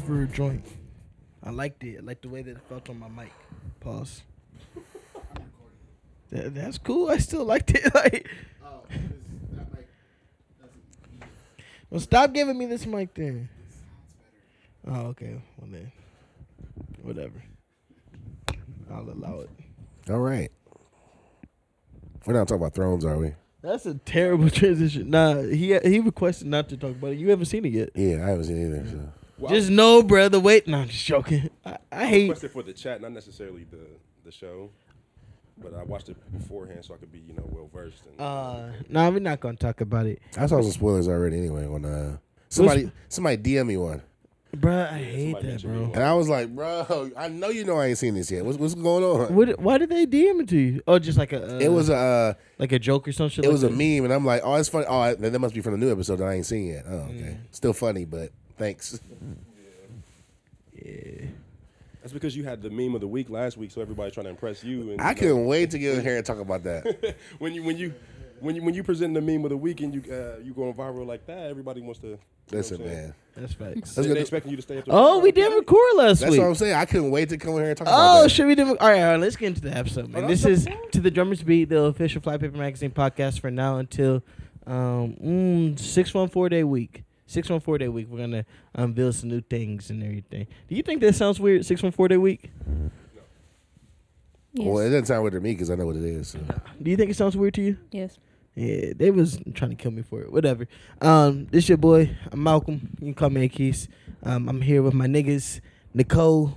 cover joint. I liked it. I liked the way that it felt on my mic. Pause. That, that's cool. I still liked it. Like, Oh, that mic well, stop giving me this mic then. It sounds better. Oh, okay. Well then, whatever. I'll allow it. All right. We're not talking about thrones, are we? That's a terrible transition. Nah, he he requested not to talk about it. You haven't seen it yet. Yeah, I haven't seen it either. So. Well, Just know, brother. Wait, no, I'm just joking. I, I I hate. requested for the chat, not necessarily the the show, but I watched it beforehand so I could be you know well versed. And Uh, nah, we're not gonna talk about it, I saw some spoilers already anyway when uh somebody somebody DM me one. Bro, I hate somebody that, bro. And I was like, bro, I know you know I ain't seen this yet. What's what's going on? What? Why did they DM it to you? Oh, just like a. Uh, It was a uh, like a joke or something. it like was a meme, and I'm like, oh, it's funny. Oh, that that must be from the new episode that I ain't seen yet. Oh, okay, still funny, but thanks. Yeah. That's because you had the meme of the week last week, so everybody's trying to impress you. And I you couldn't wait to get in here and talk about that. when you when you when you when you present the meme of the week and you uh, you going viral like that, everybody wants to. you know what Listen, I'm man, That's facts. They, go they expecting you to stay up. Oh, we did record last that's week. That's what I'm saying. I couldn't wait to come in here and talk about Oh, that. should we do? All right, all right. Let's get into the episode, man. Oh, This that's is to the drummers beat the official Flypaper Magazine podcast for now until um mm, six one four day week. Six one four day week. We're gonna unveil some new things and everything. Do you think that sounds weird? Six one four day week. Yes. Well, it doesn't sound weird to me because I know what it is. So. Do you think it sounds weird to you? yes. Yeah, they was trying to kill me for it. Whatever. Um, this your boy. I'm Malcolm. You can call me Kees. Um, I'm here with my niggas. Nichole.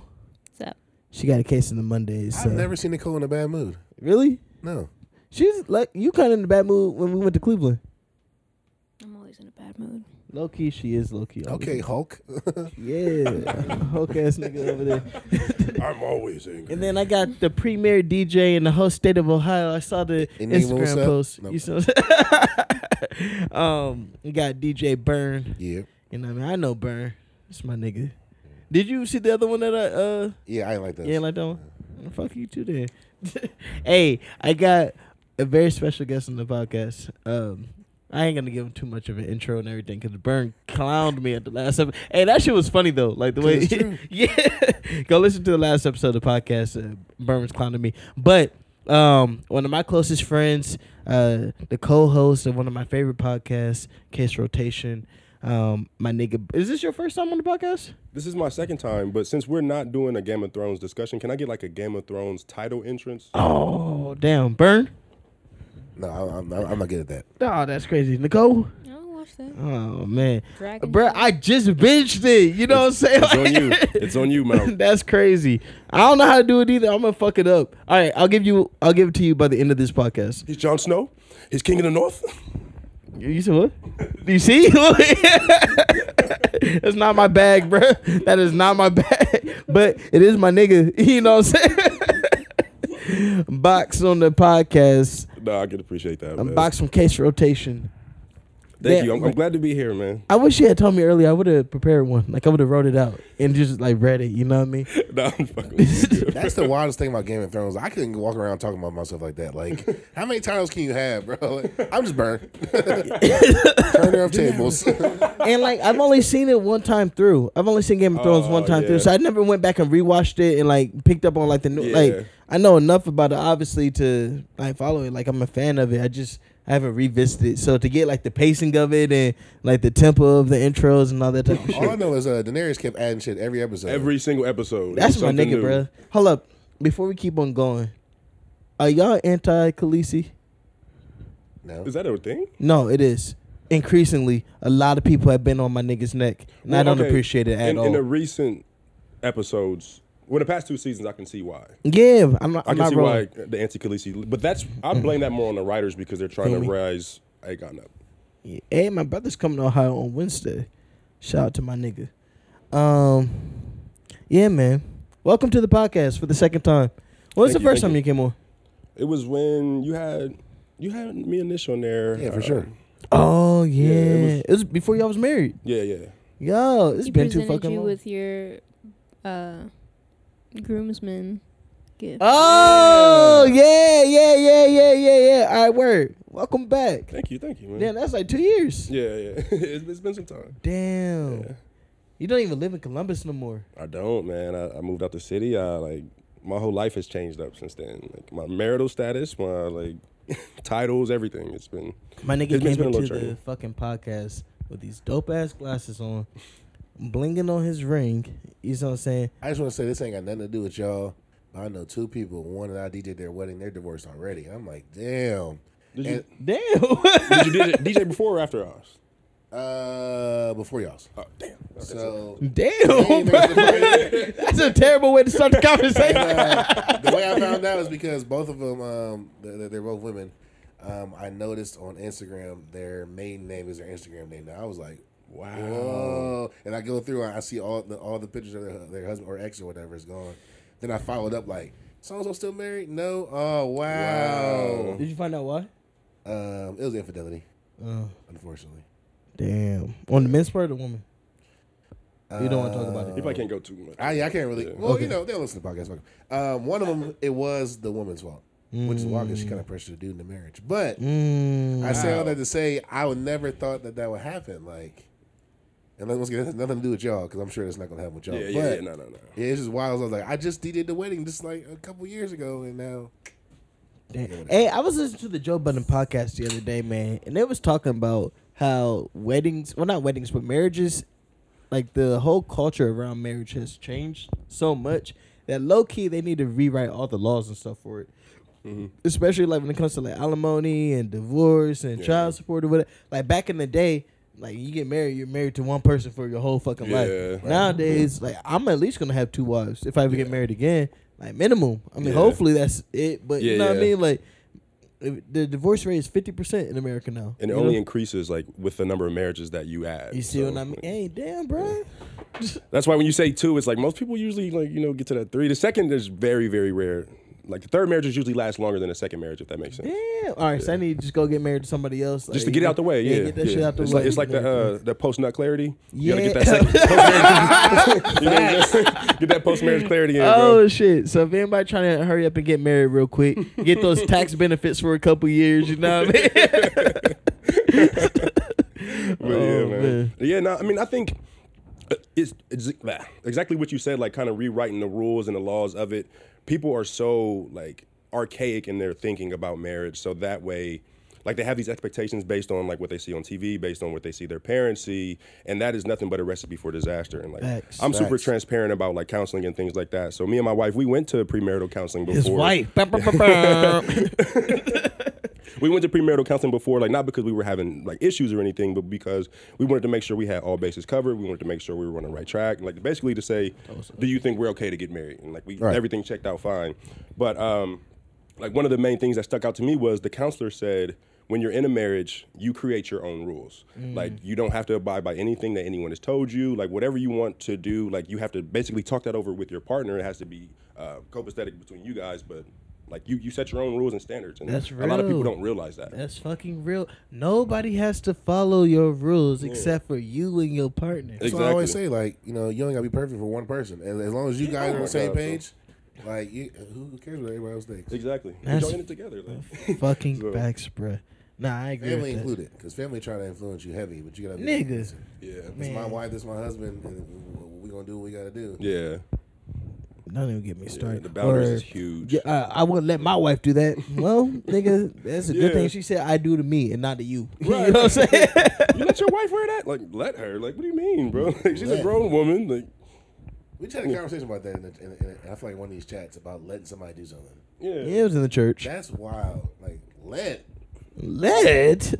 What's up? She got a case in the Mondays. So. I've never seen Nichole in a bad mood. really. No. She's like you kind of in a bad mood when we went to Cleveland. I'm always in a bad mood. Low key, she is low key. Okay, Hulk. Yeah, Hulk ass nigga over there. I'm always angry. And then I got the premier DJ in the whole state of Ohio. I saw the Any what's Instagram up? post. No. You saw? um, you got DJ Bern. yeah. You know what I mean? I know Bern. It's my nigga. Did you see the other one that I uh? Yeah, I ain't like that. Yeah, like that one. Oh, Fuck you too, then. hey, I got a very special guest on the podcast. Um, I ain't gonna give him too much of an intro and everything because Bern clowned me at the last episode. Hey, that shit was funny though. Like the way, It's true. yeah. Go listen to the last episode of the podcast. Uh, Bern was clowning me, but um, one of my closest friends, uh, the co-host of one of my favorite podcasts, Case Rotation. Um, my nigga, is this your first time on the podcast? This is my second time, but since we're not doing a Game of Thrones discussion, can I get like a Game of Thrones title entrance? Oh, damn, Bern. No, I- I'm, I'm not good at that. Oh, that's crazy. Nichole? I don't watch that. Oh, man. Dragon. Bruh, I just binged it. You know what I'm saying? It's on you. It's on you, Mel. that's crazy. I don't know how to do it either. I'm gonna fuck it up. All right, I'll give you. I'll give it to you by the end of this podcast. He's Jon Snow. He's King of the North. You you said what? Do you see? That's not my bag, bruh. That is not my bag. But it is my nigga. You know what I'm saying? Boxx on the podcast. No, I can appreciate that. I'm man. Boxx from Case Rotation. Thank Yeah. you. I'm, I'm glad to be here, man. I wish you had told me earlier. I would have prepared one. Like I would have wrote it out and just like read it. You know what I mean? no, I'm fucking with you. That's the wildest thing about Game of Thrones. I couldn't walk around talking about myself like that. Like, how many titles can you have, bro? Like, I'm just burned. Turner of tables. and like I've only seen it one time through. I've only seen Game of Thrones Oh, one time yeah. through, so I never went back and rewatched it and like picked up on like the new. Yeah. Like I know enough about it, obviously, to like follow it. Like I'm a fan of it. I just I haven't revisited it. So to get like the pacing of it and like the tempo of the intros and all that type of All I know is uh, Daenerys kept adding shit every episode. Every single episode. That's my nigga, new. bruh. Hold up, before we keep on going, are y'all anti Khaleesi? no. Is that a thing? No, it is. Increasingly, a lot of people have been on my nigga's neck, and I don't okay, appreciate it at in, all. In the recent episodes, well, the past two seasons, I can see why. yeah, I'm not. I I'm can not see rolling. why the anti Khaleesi, but that's I blame that more on the writers because they're trying Feel to me? rise Aegon up. Yeah. Hey, my brother's coming to Ohio on Wednesday. Shout out to my nigga. Um, yeah, man. Welcome to the podcast for the second time. When was Thank the you, first thank time you. came on? It was when you had you had me and Nish on there. Yeah, for uh, sure. Oh yeah, Yeah, it it, was- was, before y'all was married. Yeah, yeah. Yo, it's he been too presented fucking you long. with your uh, groomsman gift. oh yeah, yeah, yeah, yeah, yeah, yeah. All right, word. Welcome back. Thank you, thank you, man. Damn, that's like two years. Yeah, yeah. it's, it's been some time. Damn. Yeah. You don't even live in Columbus no more. I don't, man. I, I moved out the city. I like my whole life has changed up since then. Like my marital status, my like titles, everything. It's been My nigga It's came been- it's been a into little the journey. fucking podcast with these dope ass glasses on, blinging on his ring. You know what I'm saying? I just want to say this ain't got nothing to do with y'all. I know two people. One that I DJ their wedding, they're divorced already. I'm like, damn. Did you, And- Damn. did you DJ, DJ before or after us? Uh, before y'all's. Oh damn. Okay, So Damn. Ain't bro. niggas divorced. That's a terrible way to start the conversation. uh, the way I found out is because both of them, um, they're, they're both women. Um, I noticed on Instagram their maiden name is their Instagram name. Now I was like, Wow. whoa! And I go through, and I see all the all the pictures of their, their husband or ex or whatever is gone. Then I followed up like, so and so still married? No. Oh wow. Did you find out why? Um, it was infidelity, Oh, unfortunately. damn. On the men's part or the woman? You don't wanna talk about it. You probably can't go too much. I, yeah, I can't really. Yeah. Well, Okay. you know, they'll listen to the podcast. fuck 'em. Um, one of them, it was the woman's fault, which is why because she kind of pressured the dude into marriage. But Mm. I say all that to say I would never thought that that would happen. Like, and once again, it nothing to do with y'all because I'm sure it's not gonna happen with y'all. Yeah, yeah, but yeah, no, no, no. yeah, it's just wild. I was like, I just did the wedding just like a couple years ago, and now Damn. Hey, I was listening to the Joe Budden podcast the other day, man, and they was talking about how weddings, well, not weddings, but marriages, like the whole culture around marriage has changed so much that low key they need to rewrite all the laws and stuff for it. Mhm. Especially like when it comes to like alimony and divorce and Yeah. child support or whatever. Like back in the day, like you get married, you're married to one person for your whole fucking Yeah. life. Right. Nowadays, like I'm at least gonna have two wives if I ever get married again. Like minimum. I mean, Yeah. hopefully that's it. But you Yeah, know what I mean? Like the divorce rate is fifty percent in America now. And it only know? increases like with the number of marriages that you add. you see So, what I mean? like, Hey, damn, bro. That's why when you say two, it's like most people usually like you know get to that three. The second is very very rare. Like the third marriages usually last longer than the second marriage, if that makes sense. Damn. All right, so I need to just go get married to somebody else. Just to get it out the way, yeah. get that yeah. shit out the it's way. Like, it's like the uh, the post nut clarity. Yeah. You gotta get that second, you gotta get that post marriage clarity in, bro. Oh shit! So if anybody trying to hurry up and get married real quick, get those tax benefits for a couple years, you know what I mean? But yeah, Oh, man. man. Yeah, no, I mean, I think uh, it's, it's exactly what you said, like kind of rewriting the rules and the laws of it. People are so like archaic in their thinking about marriage, so that way. Like they have these expectations based on like what they see on TV, based on what they see their parents see, and that is nothing but a recipe for disaster. And like Facts. I'm super Facts. transparent about like counseling and things like that. So me and my wife, we went to premarital counseling before. His wife. We went to premarital counseling before, like not because we were having like issues or anything, but because we wanted to make sure we had all bases covered. We wanted to make sure we were on the right track, like basically to say, do you think we're okay to get married? And like we Right. everything checked out fine, but um, like one of the main things that stuck out to me was the counselor said. When you're in a marriage, you create your own rules. Like you don't have to abide by anything that anyone has told you. Like whatever you want to do, like you have to basically talk that over with your partner. It has to be uh, copacetic between you guys, but like you, you set your own rules and standards. And That's a lot of people don't realize that. That's fucking real. Nobody has to follow your rules except for you and your partner. That's what I always say. Like, you know, you on't gotta be perfect for one person, and as long as you guys Oh are on the same God, bro. page, like, you, who who cares what everybody else thinks? Exactly. That's- We're it together. Like. fucking So- facts, bruh. Nah, I agree. Family with that. included, because family try to influence you heavy, but you gotta be Nigga. Listen, Yeah. This my wife, this my husband, and we gonna do what we gotta do. Yeah. Don't even get me yeah. started. The boundaries Or- is huge. Yeah, uh, I wouldn't let my wife do that. Well, nigga, that's a Yeah. good thing she said I do to me and not to you. you know what I'm saying? you let your wife wear that? Like, let her. Like, what do you mean, bro? Like, she's a Let. grown woman. Like, We just had a conversation about that, in, the, in, the, in I feel like one of these chats about letting somebody do something. yeah. yeah, it was in the church. That's wild. Like, let. Let,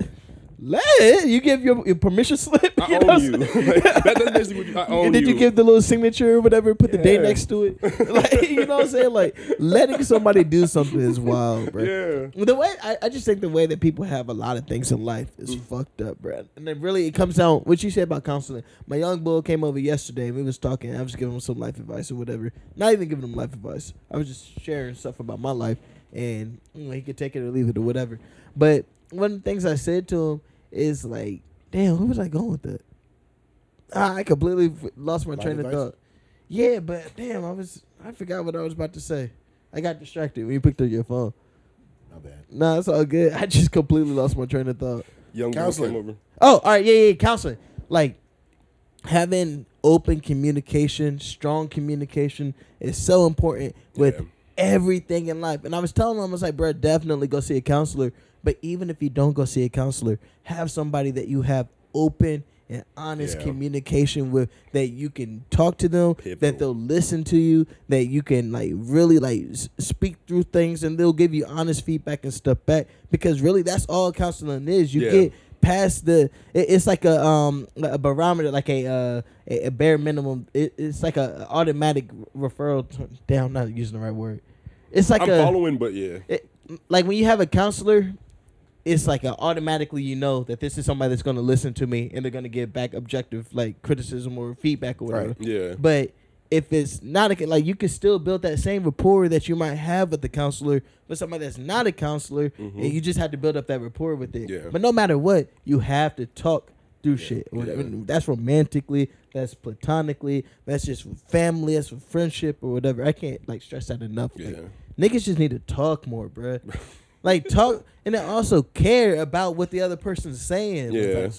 let you give your, your permission slip. I you know own I'm you. Like, that, that's basically what you, I And did you. you. give the little signature or whatever? Put the date next to it. Like you know what I'm saying? Like letting somebody do something is wild, bro. Yeah. The way I, I just think the way that people have a lot of things in life is mm. fucked up, bro. And then really it comes down what you said about counseling. My young bull came over yesterday and we was talking. I was giving him some life advice or whatever. Not even giving him life advice. I was just sharing stuff about my life and you know, he could take it or leave it or whatever. But one of the things I said to him is like, damn, where was I going with that? Ah, I completely f- lost my Life train of thought. Yeah, but damn, I was I forgot what I was about to say. I got distracted when you picked up your phone. Not bad. Nah, it's all good. I just completely lost my train of thought. Young boy Counseling. came over. Oh, all right, yeah, yeah, counseling. Like having open communication, strong communication is so important with Yeah. everything in life. And I was telling him, I was like, bro, definitely go see a counselor. But even if you don't go see a counselor, have somebody that you have open and honest Yeah. communication with that you can talk to them, Pivotal. that they'll listen to you, that you can like really like s- speak through things and they'll give you honest feedback and stuff back. Because really that's all counseling is. You Yeah. get past the it, it's like a um a barometer like a uh a, a bare minimum it, it's like a automatic referral to, damn I'm not using the right word it's like I'm a following, but yeah. it, like when you have a counselor it's like a automatically you know that this is somebody that's going to listen to me and they're going to give back objective like criticism or feedback or whatever Right. Yeah. but if it's not a like you can still build that same rapport that you might have with the counselor with somebody that's not a counselor Mhm. and you just have to build up that rapport with it Yeah. but no matter what you have to talk through shit Yeah. that's romantically that's platonically that's just family that's friendship or whatever i can't like stress that enough Yeah. Like, niggas just need to talk more bruh. like talk and then also care about what the other person's saying Yeah.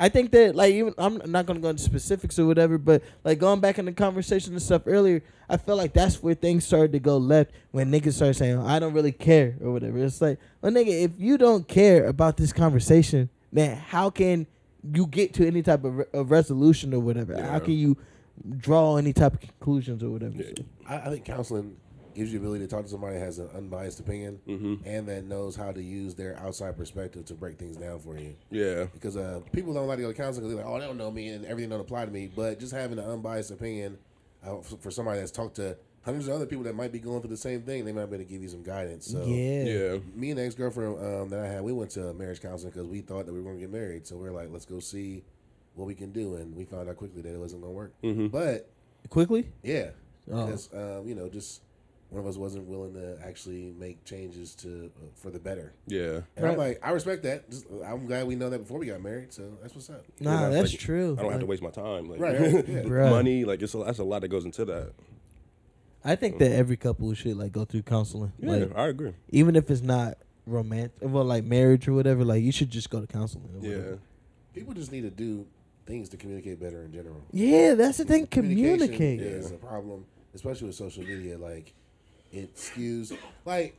I think that like even I'm not gonna go into specifics or whatever, but like going back in the conversation and stuff earlier, I felt like that's where things started to go left when niggas started saying I don't really care or whatever. It's like, well, nigga, if you don't care about this conversation, then how can you get to any type of, re- of resolution or whatever? How can you draw any type of conclusions or whatever? Yeah. I, I think counseling gives you the ability to talk to somebody that has an unbiased opinion hmm and that knows how to use their outside perspective to break things down for you. Yeah. Because uh, people don't like to go to counseling because they're like, oh, they don't know me and everything don't apply to me. But just having an unbiased opinion uh, f- for somebody that's talked to hundreds of other people that might be going through the same thing, they might be able to give you some guidance. So yeah. Yeah. me and the ex girlfriend um, that I had, we went to marriage counseling because we thought that we were going to get married. So we are like, let's go see what we can do, and we found out quickly that it wasn't going to work. hmm But Quickly. yeah, Oh. because um, you know, just one of us wasn't willing to actually make changes to uh, for the better. Yeah. And Right. I'm like, I respect that. Just, I'm glad we know that before we got married. So that's what's up. Nah, Yeah, that's like, true. I don't have to waste my time. Like, Right, right, yeah. Money, like it's a, that's a lot that goes into that. I think that every couple should like go through counseling. Yeah, Like, I agree. even if it's not romantic, well, like marriage or whatever, like you should just go to counseling. Yeah. People just need to do things to communicate better in general. yeah, that's the thing. Communication Communicate. is a problem, especially with social media. Like it skews like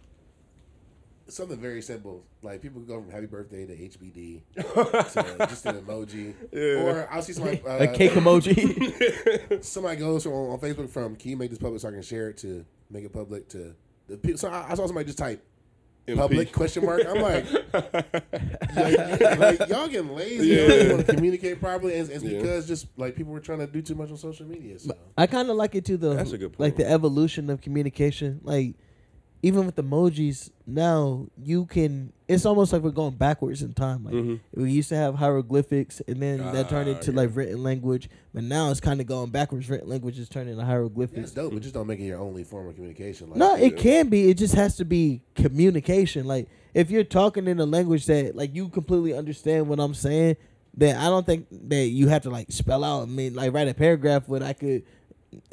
something very simple. Like people go from happy birthday to HBD to just an emoji, Yeah. or I'll see somebody uh, a cake emoji. somebody goes from on Facebook from can you make this public so I can share it to make it public to the pe- so I, I saw somebody just type MP. public question mark. I'm like, like, like, y'all getting lazy. Yeah. Y'all want to communicate properly, and it's Yeah. because just like people were trying to do too much on social media. So I kind of like it too, though. That's a good Like the evolution of communication. Like even with emojis now, you can. It's almost like we're going backwards in time. Like Mhm. we used to have hieroglyphics, and then that turned into yeah. like written language. But now it's kind of going backwards. Written language is turning to hieroglyphics. it's dope, but just don't make it your only form of communication. Like, No, it Yeah. can be. It just has to be communication. Like if you're talking in a language that like you completely understand what I'm saying, then I don't think that you have to like spell out. I mean, like write a paragraph what I could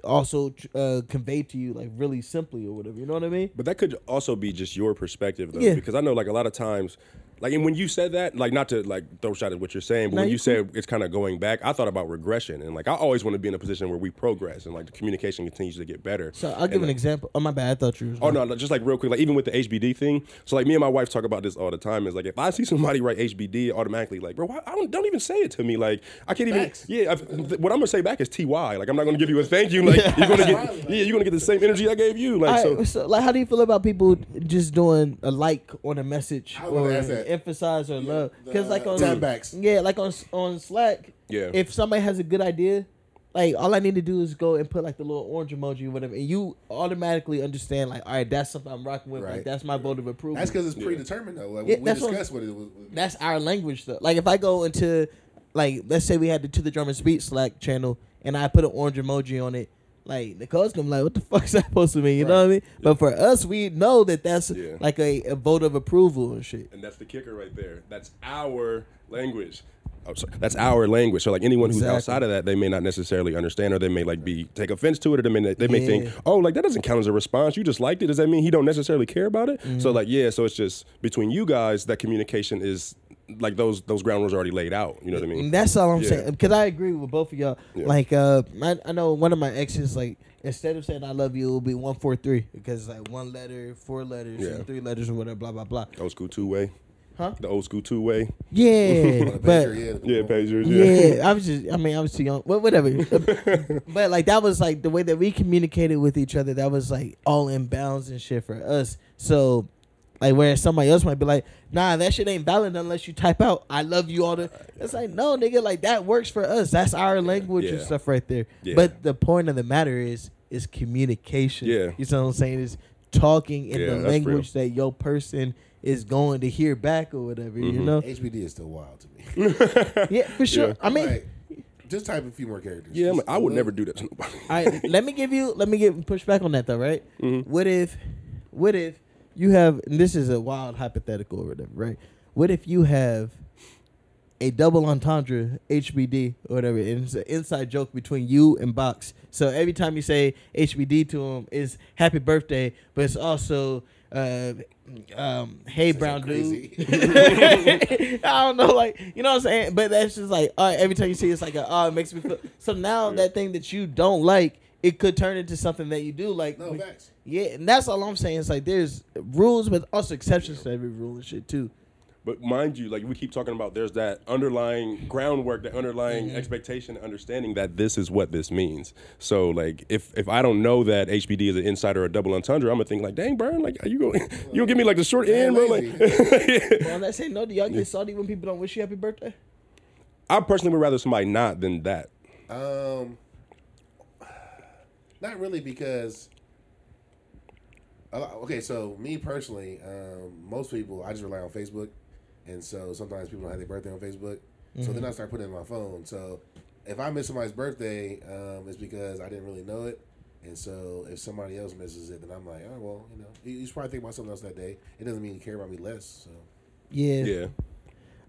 also uh, convey to you like really simply or whatever. You know what I mean? But that could also be just your perspective, though, Yeah. because I know like a lot of times, like and when you said that, like not to like throw shot at what you're saying, but No, when you you said it's kind of going back, I thought about regression, and like I always want to be in a position where we progress and like the communication continues to get better. So I'll give And, an like, example. Oh my bad. I thought you. Was Oh no, no, just like real quick, like even with the HBD thing. So like me and my wife talk about this all the time. Is like if I see somebody write HBD, automatically like, bro, why, I don't don't even say it to me. Like I can't even. Facts. Yeah, I've, th- what I'm gonna say back is TY. Like I'm not gonna give you a thank you. Like you're gonna get, yeah, you're gonna get the same energy I gave you. Like All right, so. so, like, how do you feel about people just doing a like on a message I was or ask that. Emphasize or love? Because like on tab backs. yeah, like on on Slack, Yeah. if somebody has a good idea, like all I need to do is go and put like the little orange emoji or whatever, and you automatically understand like, all right, that's something I'm rocking with. Like Right. that's my vote of approval. that's because it's Yeah. predetermined though. Like, Yeah, we that's what- discussed what it was. that's our language though. Like if I go into like let's say we had the to the drummers beat Slack channel and I put an orange emoji on it, like Nichole's gonna be like, what the fuck is that supposed to mean? You know what I mean? But for us, we know that that's Yeah. like a, a vote of approval and shit. And that's the kicker right there. That's our language. Oh, sorry. That's our language. So like anyone who's Exactly. outside of that, they may not necessarily understand, or they may like be take offense to it, or they may they may think, oh, like that doesn't count as a response. You just liked it. Does that mean he don't necessarily care about it? Mm-hmm. So like yeah, so it's just between you guys that communication is like those those ground rules are already laid out. You know what I mean? And that's all I'm Yeah. saying. Because I agree with both of y'all. Yeah. Like, uh, I, I know one of my exes, like, instead of saying I love you, it'll be one, four, three. Because, like, one letter, four letters, Yeah. three letters, or whatever, blah, blah, blah. Old school two way. Huh? The old school two way. Yeah. But, pager, yeah, Yeah, pagers. Yeah. yeah, I was just, I mean, I was too young. Well, whatever. but, like, that was, like, the way that we communicated with each other, that was, like, all in bounds and shit for us. So, like, whereas somebody else might be like, nah, that shit ain't valid unless you type out, I love you all the. It's like, no, nigga, like, that works for us. That's our language and stuff right there. Yeah. But the point of the matter is, is communication. Yeah. You know what I'm saying? Is talking in Yeah, the that's real. language that your person is going to hear back or whatever, you Mhm. know? HBD is still wild to me. Yeah, for sure. Yeah. I mean, Like, just type a few more characters. Yeah, I'm like, I would never do that to nobody. All right, let me give you let me get push back on that though, right? Mhm. What if what if you have and this is a wild hypothetical or whatever, right? What if you have a double entendre HBD or whatever, and it's an inside joke between you and Boxx. So every time you say HBD to him, it's happy birthday, but it's also uh, um, hey brown dude. I don't know, like you know what I'm saying. But that's just like uh, every time you see, it, it's like a, oh, it makes me feel. So now that thing that you don't like, it could turn into something that you do like. No facts. Yeah, and that's all I'm saying. It's like there's rules, but also exceptions to every rule and shit too. But mind you, like we keep talking about, there's that underlying groundwork, that underlying Mm-hmm. expectation, understanding that this is what this means. So, like, if if I don't know that HBD is an insider or a double entendre, I'm gonna think like, dang, Bern, like, are you going, you gonna give me like the short end, bro? Like, Well, on that same note, do y'all get salty when people don't wish you happy birthday? I personally would rather somebody not than that. Um, not really because. Okay, so me personally, um, most people I just rely on Facebook, and so sometimes people don't have their birthday on Facebook, so then I start putting it in my phone. So if I miss somebody's birthday, um, it's because I didn't really know it, and so if somebody else misses it, then I'm like, oh well, you know, you, you should probably think about something else that day. It doesn't mean you care about me less. So Yeah. Yeah,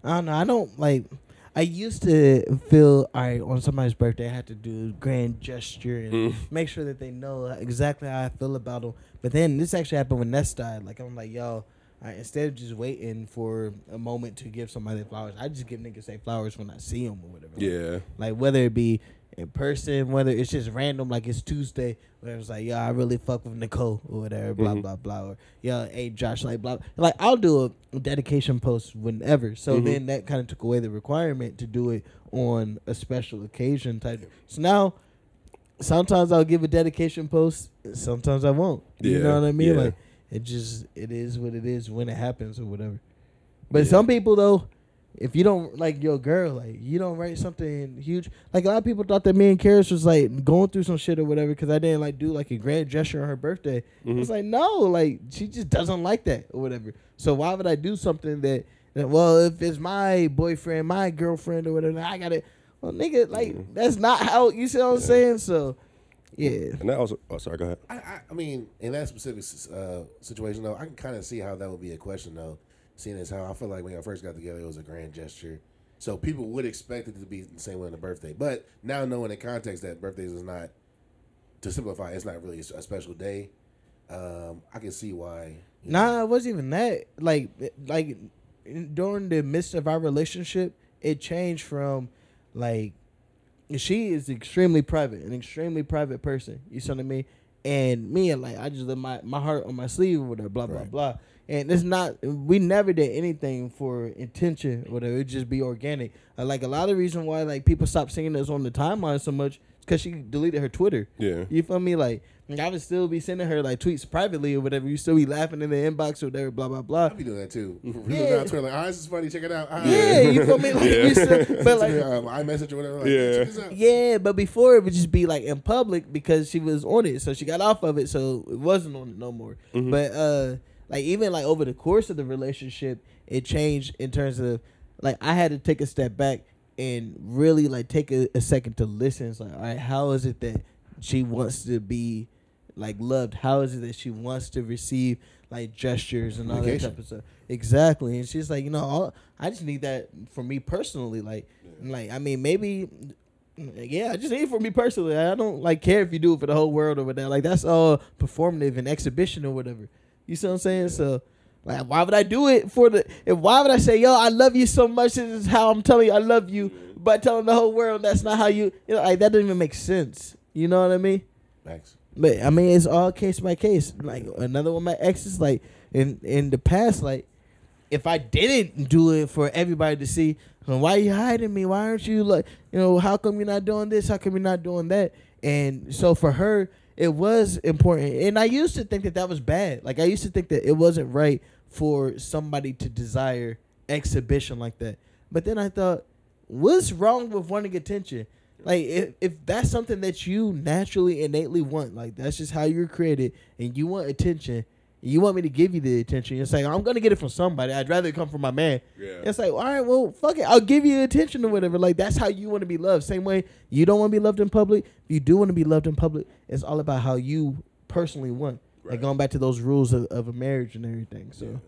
I don't know. I don't like. I used to feel all right on somebody's birthday. I had to do a grand gesture and Mm. make sure that they know exactly how I feel about them. But then this actually happened when Ness died. Like I'm like, yo, I, instead of just waiting for a moment to give somebody flowers, I just give niggas say flowers when I see them or whatever. yeah, Like whether it be in person, whether it's just random, like it's Tuesday, where it's like, yo, I really fuck with Nichole or whatever, blah Mhm. blah blah, or yo, hey Josh, like blah. Like I'll do a dedication post whenever. So Mhm. then that kind of took away the requirement to do it on a special occasion type. So now. Sometimes I'll give a dedication post. Sometimes I won't. You know what I mean? yeah. Like it just it is what it is when it happens or whatever. But Yeah. some people though, if you don't like your girl, like you don't write something huge. Like a lot of people thought that me and Karis was like going through some shit or whatever because I didn't like do like a grand gesture on her birthday. Mhm. It's like no, like she just doesn't like that or whatever. So why would I do something that? that well, if it's my boyfriend, my girlfriend or whatever, I got to Well, nigga, like Mhm. that's not how you see what I'm Yeah. saying. So, yeah. and that also. Oh, sorry, go ahead. I, I, I mean, in that specific uh, situation, though, I can kind of see how that would be a question, though. Seeing as how I feel like when y'all first got together, it was a grand gesture, so people would expect it to be the same way on the birthday. But now knowing in context that birthdays is not, to simplify, it's not really a special day. Um, I can see why. you know. Nah, it wasn't even that. Like, like during the midst of our relationship, it changed from like she is extremely private, an extremely private person. You see what I mean? And me, and like, I just let my my heart on my sleeve with her, blah blah Right. blah. And it's not. We never did anything for intention, or whatever. It just be organic. Uh, like a lot of reason why like people stopped seeing us on the timeline so much because she deleted her Twitter. Yeah. You feel me? Like I would still be sending her like tweets privately or whatever. You still be laughing in the inbox or whatever, blah blah blah. I'd be doing that too. Yeah. On Twitter like, "Oh, this is funny. Check it out." Ah. Yeah, you feel me? Like, Yeah. still, but like, um, iMessage or whatever. Like, Yeah. Check this out. yeah, but before it would just be like in public because she was on it, so she got off of it, so it wasn't on it no more. Mhm. But uh, like even like over the course of the relationship, it changed in terms of like I had to take a step back and really like take a, a second to listen. It's like, all right, how is it that she wants to be like loved? How is it that she wants to receive like gestures and all that type of stuff? Exactly. And she's like, you know, all, I just need that for me personally. Like, like I mean, maybe. Yeah, I just need it for me personally. I don't like care if you do it for the whole world or whatever. Like that's all performative and exhibition or whatever. You see what I'm saying? So, Like, why would I do it for the? If why would I say, yo, I love you so much? This is how I'm telling you I love you, mm-hmm. by telling the whole world that's not how you. You know, like that doesn't even make sense. You know what I mean? Max. But I mean, it's all case by case. Like another one, of my exes, like in in the past, like if I didn't do it for everybody to see, why are you hiding me? Why aren't you like, you know, how come you're not doing this? How come you're not doing that? And so for her, it was important. And I used to think that that was bad. Like I used to think that it wasn't right for somebody to desire exhibition like that. But then I thought, what's wrong with wanting attention? Like if, if that's something that you naturally innately want, like that's just how you're created, and you want attention, you want me to give you the attention, it's like I'm gonna get it from somebody. I'd rather it come from my man. Yeah. It's like, all right, well, fuck it, I'll give you attention or whatever. Like that's how you want to be loved. Same way you don't want to be loved in public. If you do want to be loved in public, it's all about how you personally want. Like going back to those rules of, of a marriage and everything. So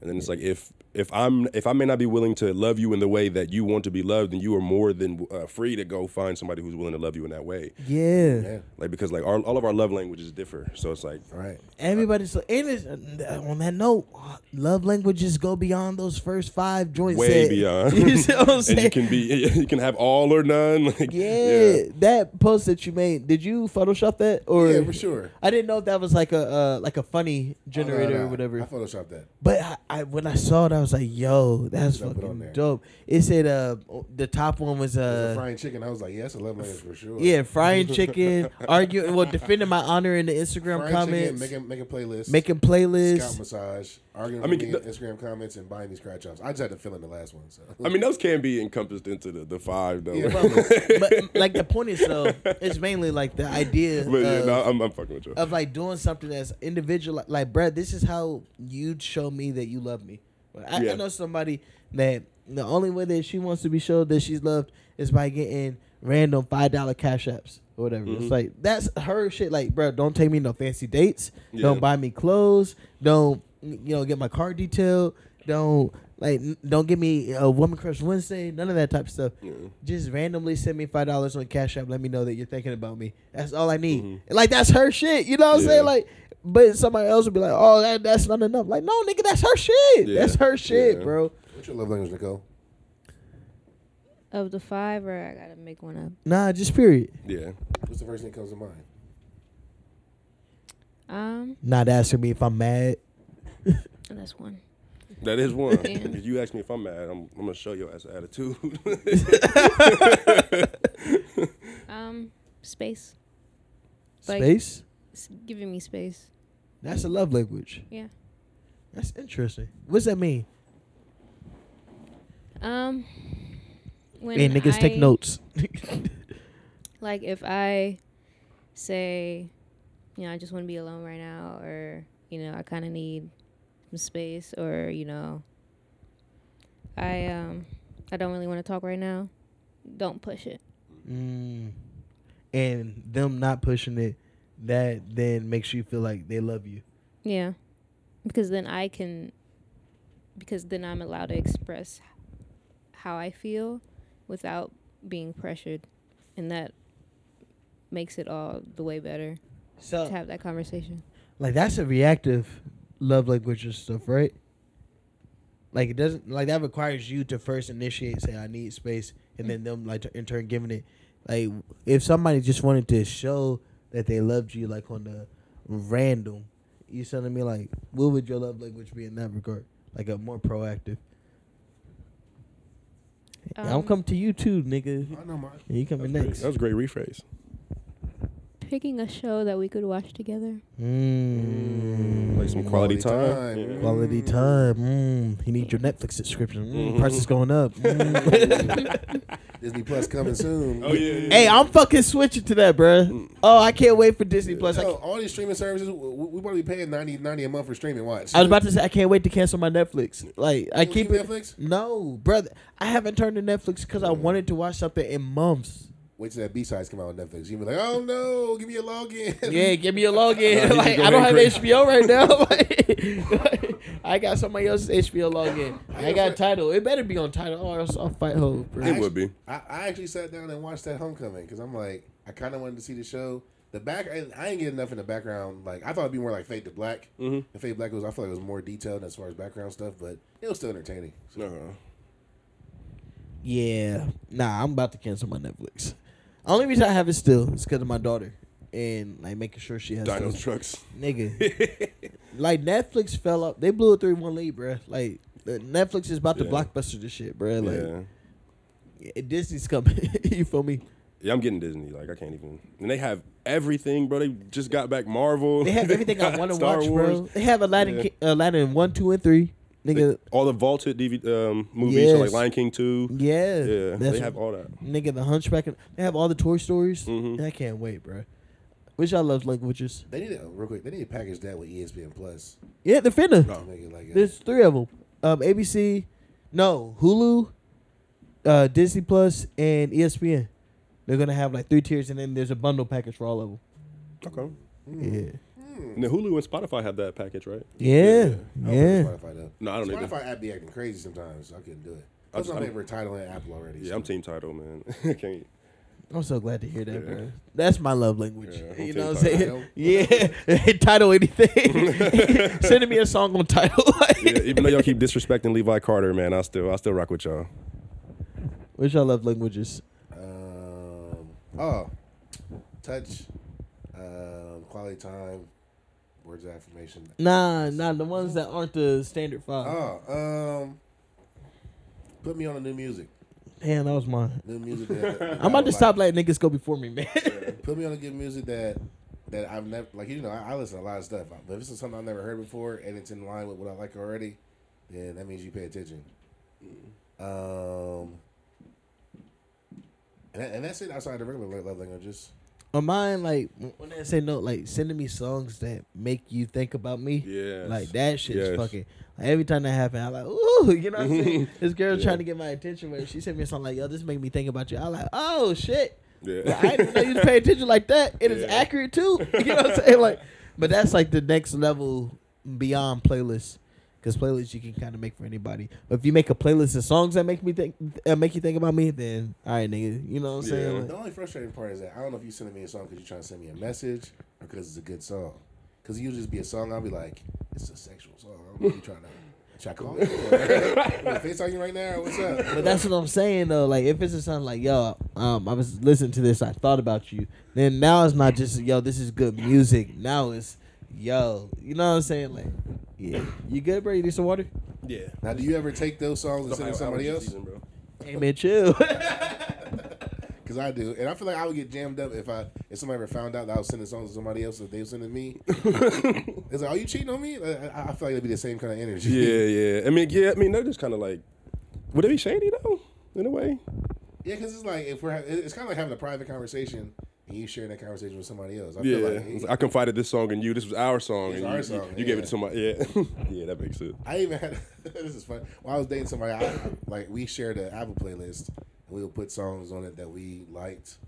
And then it's like if if I'm if I may not be willing to love you in the way that you want to be loved, then you are more than uh, free to go find somebody who's willing to love you in that way. yeah. Yeah. Like because like our, all of our love languages differ, so it's like All right. Everybody's so and it's, uh, on that note, uh, love languages go beyond those first five joints. way that- beyond. You see what I'm and you can be you can have all or none. Like yeah, that post that you made, did you Photoshop that or? Yeah, for sure. I didn't know if that was like a uh, like a funny generator Oh, no, no, or whatever. I photoshopped that. But I, I when I saw it, I was like, "Yo, that's fucking dope." It said uh the top one was Uh, frying chicken. I was like, yeah, that's a love language for sure. yeah frying chicken, arguing, well defending my honor in the Instagram Frying comments, chicken, making making playlists, making scalp playlists. massage, arguing I I mean, mean, the- Instagram comments and buying these scratch offs. I just had to fill in the last one. So I mean those can be encompassed into the, the five though. yeah, but like the point is though, it's mainly like the idea but yeah, of, no, I'm, I'm fucking with you. of like doing something that's individual. Like, like Brad, this is how you'd show me that you love me. I, I Yeah. know somebody that the only way that she wants to be showed that she's loved is by getting random five dollar cash apps or whatever. Mhm. It's like that's her shit. Like, bro, don't take me no fancy dates. Yeah. Don't buy me clothes. Don't you know get my car detailed. Don't like don't give me a woman crush Wednesday. None of that type of stuff. Yeah. Just randomly send me five dollars on Cash App. Let me know that you're thinking about me. That's all I need. Mhm. Like that's her shit. You know what I'm saying? Like, but somebody else would be like, "Oh, that, that's not enough." Like, no, nigga, that's her shit. Yeah. That's her shit, Yeah. bro. What's your love language, Nichole? Of the five, or I gotta make one up. Nah, just period. Yeah. What's the first thing that comes to mind? Um, Not asking me if I'm mad. That's one. That is one. Yeah. If you ask me if I'm mad, I'm, I'm gonna show your ass attitude. Um, space. Like- Space. S- giving me space. That's a love language. Yeah. That's interesting. What's that mean? Um, when hey, niggas, take notes. Like if I say, you know, I just want to be alone right now, or you know, I kind of need some space, or you know, I um, I don't really want to talk right now. Don't push it. mm. And them not pushing it, that then makes you feel like they love you. Yeah, because then I can, because then I'm allowed to express how I feel without being pressured, and that makes it all the way better to have that conversation. like, that's a reactive love language and stuff, right? Like, it doesn't, like, that requires you to first initiate, say, I need space, and then them, like, in turn, giving it. Like, if somebody just wanted to show that they loved you, like, on the random, you telling me, like, what would your love language be in that regard? Like, a more proactive. I'm Um, coming to you too, nigga. I know mine. You coming That next? great- That was a great rephrase. Picking a show that we could watch together. Mm. Like some quality, Quality time. time. Yeah. Quality time. Mm. You need your Netflix subscription. Mm. Mhm. Price is going up. Mm. Disney Plus coming soon. Oh, yeah, yeah, hey, yeah. I'm fucking switching to that, bruh. Oh, I can't wait for Disney Plus. I, Yo, all these streaming services, we, we probably paying 90, 90 a month for streaming. Watch. I was about to say I can't wait to cancel my Netflix. Like I keep keep it. Netflix? No, brother. I haven't turned to Netflix because I wanted to watch something in months. Wait till that B sides come out on Netflix. You be like, oh no, give me a login. Yeah, give me a login. Uh, like I don't have ahead and HBO right now. Like, I got somebody else's HBO login. I got Tidal. It better be on Tidal, or else I'll fight Hope. bro. It would be. I, I actually sat down and watched that Homecoming because I'm like, I kind of wanted to see the show, the back. I, I ain't get enough in the background. Like I thought it'd be more like Fade to Black. Mhm. And Fade Black was I feel like it was more detailed as far as background stuff, but it was still entertaining. So, Uh-huh. Yeah. Nah, I'm about to cancel my Netflix. Only reason I have it still is because of my daughter and like making sure she has Dino those- trucks. nigga. like Netflix fell up. They blew a three one lead, bruh. Like Netflix is about to Yeah. blockbuster this shit, bruh. Like yeah. yeah, Disney's coming. you feel me? Yeah, I'm getting Disney. Like I can't even. And they have everything, bro. They just got back Marvel. They have everything I want to watch, Wars. bro. They have Aladdin, Yeah. Aladdin one, two, and three. Nigga, All the vaulted DVD um, movies, so like Lion King two. yeah, Yeah, they have all that. Nigga, the Hunchback. They have all the Toy Stories. Mhm. I can't wait, bro. Which I love languages. they need to real quick. They need to package that with ESPN Plus. Yeah, they're finna. Make it like a, There's three of them. Um, ABC, no Hulu, uh, Disney Plus, and ESPN. They're gonna have like three tiers, and then there's a bundle package for all of them. Okay. Yeah, And then Hulu and Spotify have that package, right? yeah, I don't yeah. Spotify though. No, I don't either. Spotify app be acting crazy sometimes. I couldn't do it. I'm- That's my I'm- favorite Tidal in Apple already. Yeah, so. I'm Team Tidal, man. I can't. I'm so glad to hear that, Yeah. bro. That's my love language. Yeah, you know what I'm saying? Yeah, Tidal anything. Sending me a song on Tidal. Yeah, even though y'all keep disrespecting Levi Carter, man, I still, I still rock with y'all. Which I love languages. Um, oh, touch, um, quality time, words of affirmation. Nah, nah, the ones that aren't the standard five. Oh, um, put me on the new music. Damn, that was mine. New music. That, I'm about to stop letting niggas go before me, man. Put me on the good music that that I've never like. You know, I, I listen to a lot of stuff, but if it's something I've never heard before and it's in line with what I like already, then that means you pay attention. Um, and, that, and that's it outside the regular love languages. On mine, like when I say no, like sending me songs that make you think about me. Yeah. Like that shit's Yes. fucking. Like, every time that happens, I'm like, ooh, you know what I'm saying? this girl Yeah. trying to get my attention, where she sent me a song like, yo, this make me think about you. I'm like, oh shit. Yeah. Like, I didn't know you pay attention like that. It is Yeah. accurate too. You know what I'm saying? Like, but that's like the next level beyond playlists. Because playlists you can kind of make for anybody. But if you make a playlist of songs that make me think, uh, make you think about me, then all right, nigga. You know what I'm saying? Yeah. Like, The only frustrating part is that I don't know if you sending me a song because you're trying to send me a message or because it's a good song. Because you just be a song, I'll be like, it's a sexual song. I don't know if you trying to. Should I call you? Or, FaceTime you right now? What's up? But that's what I'm saying though. Like if it's a song like yo, um, I was listening to this, I thought about you. Then now it's not just yo, this is good music. Now it's yo, you know what I'm saying? Like, yeah, you good, bro? You need some water? yeah. Now, do you ever take those songs and send them to somebody else? Season, bro. Hey man, chill. Because I do, and I feel like I would get jammed up if I if somebody ever found out that I was sending songs to somebody else that they were sending me. it's like, are you cheating on me? Like, I, I feel like it'd be the same kind of energy. Yeah, yeah. I mean, yeah. I mean, they're just kind of like. Would it be shady though? In a way. yeah, because it's like if we're ha- it's kind of like having a private conversation and you sharing that conversation with somebody else. I Yeah. feel like I confided this song in you. This was our song, It's and our you, song, you, you gave it to somebody. Yeah. yeah, that makes sense. I even had this is fun. While I was dating somebody, I, like we shared an Apple playlist and we would put songs on it that we liked.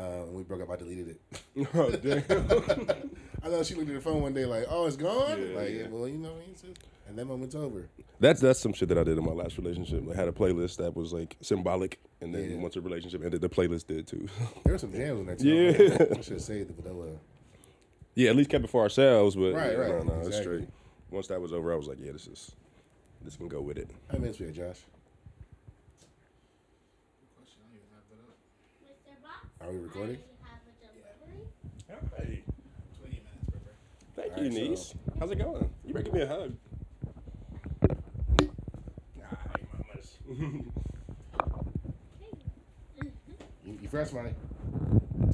Uh, and we broke up. I deleted it. oh damn. I know she looked at the phone one day like, "Oh, it's gone." Yeah, like, yeah. well, you know, what I mean? It's just- and that moment's over. That's that's some shit that I did in my last relationship. I had a playlist that was like symbolic, and then Yeah. once the relationship ended, the playlist did too. There were some jams on that too. Yeah. I should have saved it, but oh well. yeah, at least kept it for ourselves. But Right, right, no, no, it's exactly. straight. Once that was over, I was like, yeah, this is this can go with it. I miss you, Josh. Question, I don't even have that up. Mr. Boxx, Are we recording? I have a. Hey, 20 minutes, bro. thank All you, right, so- niece. How's it going? You better give me a hug. You, you fresh, money?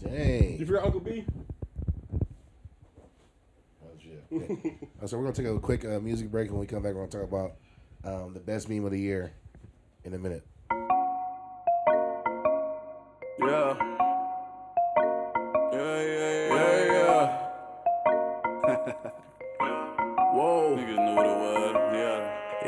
Dang. you forgot Uncle B? Oh, shit. Okay. Uh, so we're gonna take a quick uh, music break. and When we come back, we're gonna talk about um, the best meme of the year in a minute. Yeah. Yeah, yeah. Whoa. Niggas knew what.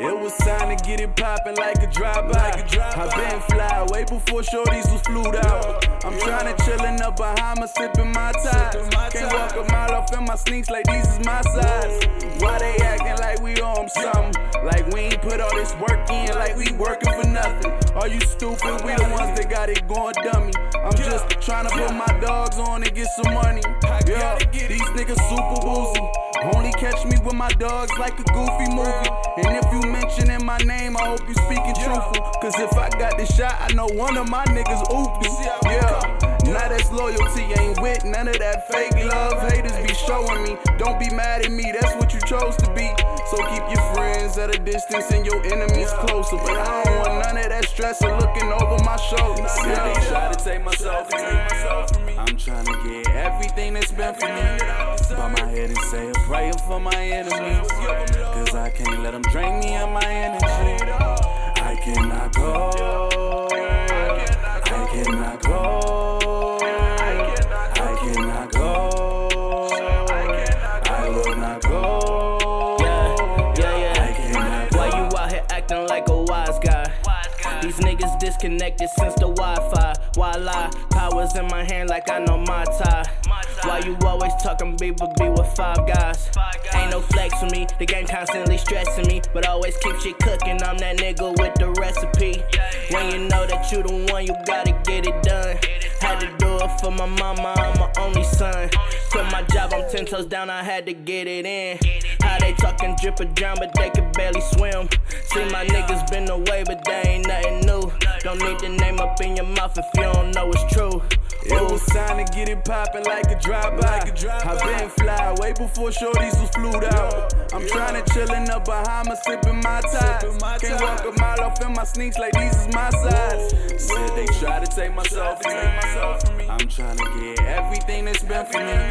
It was time to get it poppin' like a drive-by. I been fly way before shorties was flued out. I'm tryna chillin' up behind my sippin' my ties. Can't walk a mile off in my sneaks like these is my size. Why they acting like we on something? Like we ain't put all this work in, like we working for nothing. Are you stupid? We the ones that got it going dummy. I'm just trying to put my dogs on and get some money. Yeah, these niggas super woozy. Only catch me with my dogs like a goofy movie. And if you mentioning my name, I hope you speaking truthful. Cause if I got the shot, I know one of my niggas ooped Yeah. Now that's loyalty, ain't with none of that fake love. Haters be showing me. Don't be mad at me, that's what you chose to be. So keep your friends at a distance and your enemies closer. But I don't want none of that stress of looking over my shoulder. Yeah, try to take myself from me. I'm trying to get everything that's been for me. Bow my head and say a prayer for my enemies. Cause I can't let them drain me of my energy. I cannot go. I cannot go. Disconnected since the Wi-Fi. Why lie? Powers in my hand like I know my tie. Why you always talking be but be with five guys? Ain't no flex with me. The game constantly stressing me, but always keep shit cooking. I'm that nigga with the recipe. When you know that you the one, you gotta get it done. Had to do it for my mama, I'm my only son. Quit my job, I'm ten toes down, I had to get it in. How they talking drip or drown, but they can barely swim. See my niggas been away, but they ain't nothing new. Don't need the name up in your mouth if you don't know it's true. It was time to get it poppin' like a drive-by. I been fly way before shorties was flued out. I'm tryna chillin' up Bahamas, sippin' my ties. Can't walk a mile off in my sneaks like these is my size. Said they try to take myself from me. I'm tryna get everything that's been for me.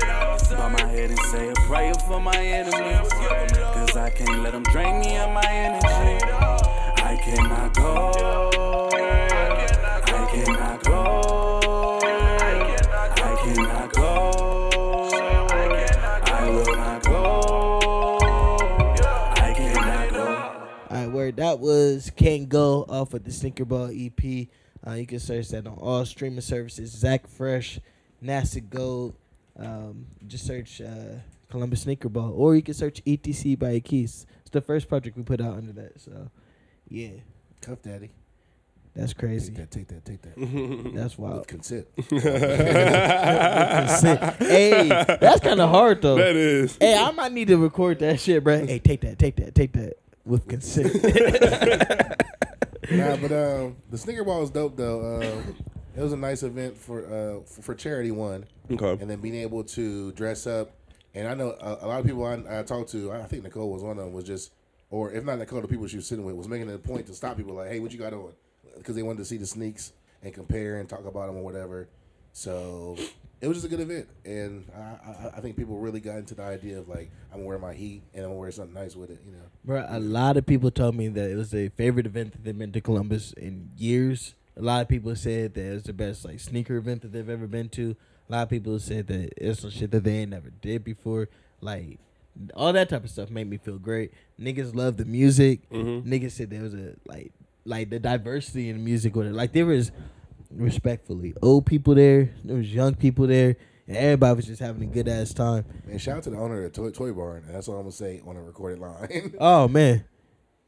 Bow my head and say a prayer for my enemies. Cause I can't let them drain me of my energy. I cannot go. I cannot go. I cannot go. I will not go. I cannot go. All right, where that was Can't Go off of the Sneakerball EP. Uh, you can search that on all streaming services. Zac Fresh, NASAGOLD. Um, just search uh, Columbus Sneaker Ball, or you can search ETC by Kees. It's the first project we put out under that. So, yeah, Cuff Daddy. that's crazy. Take that, take that, take that. That's wild. With consent. hey, that's kind of hard though. That is. Hey, I might need to record that shit, bro. Hey, take that, take that, take that with consent. nah, but um, the sneaker Ball was dope though. Um, it was a nice event for uh for, for charity one, Okay. and then being able to dress up. And I know a, a lot of people I, I talked to. I think Nichole was one of them. Was just, or if not Nichole, the people she was sitting with was making it a point to stop people like, hey, what you got on? Because they wanted to see the sneaks and compare and talk about them or whatever. So it was just a good event, and I, I, I think people really got into the idea of like I'm gonna wear my heat and I'm gonna wear something nice with it. You know. Bro, a lot of people told me that it was their favorite event that they've been to Columbus in years. A lot of people said that it was the best like sneaker event that they've ever been to. A lot of people said that it's some shit that they ain't never did before. Like all that type of stuff made me feel great. Niggas love the music. Mm-hmm. Niggas said there was a like like the diversity in the music with it. Like there was respectfully old people there, there was young people there, and everybody was just having a good ass time. And shout out to the owner of the toy, toy barn. That's all I'm gonna say on a recorded line. Oh man,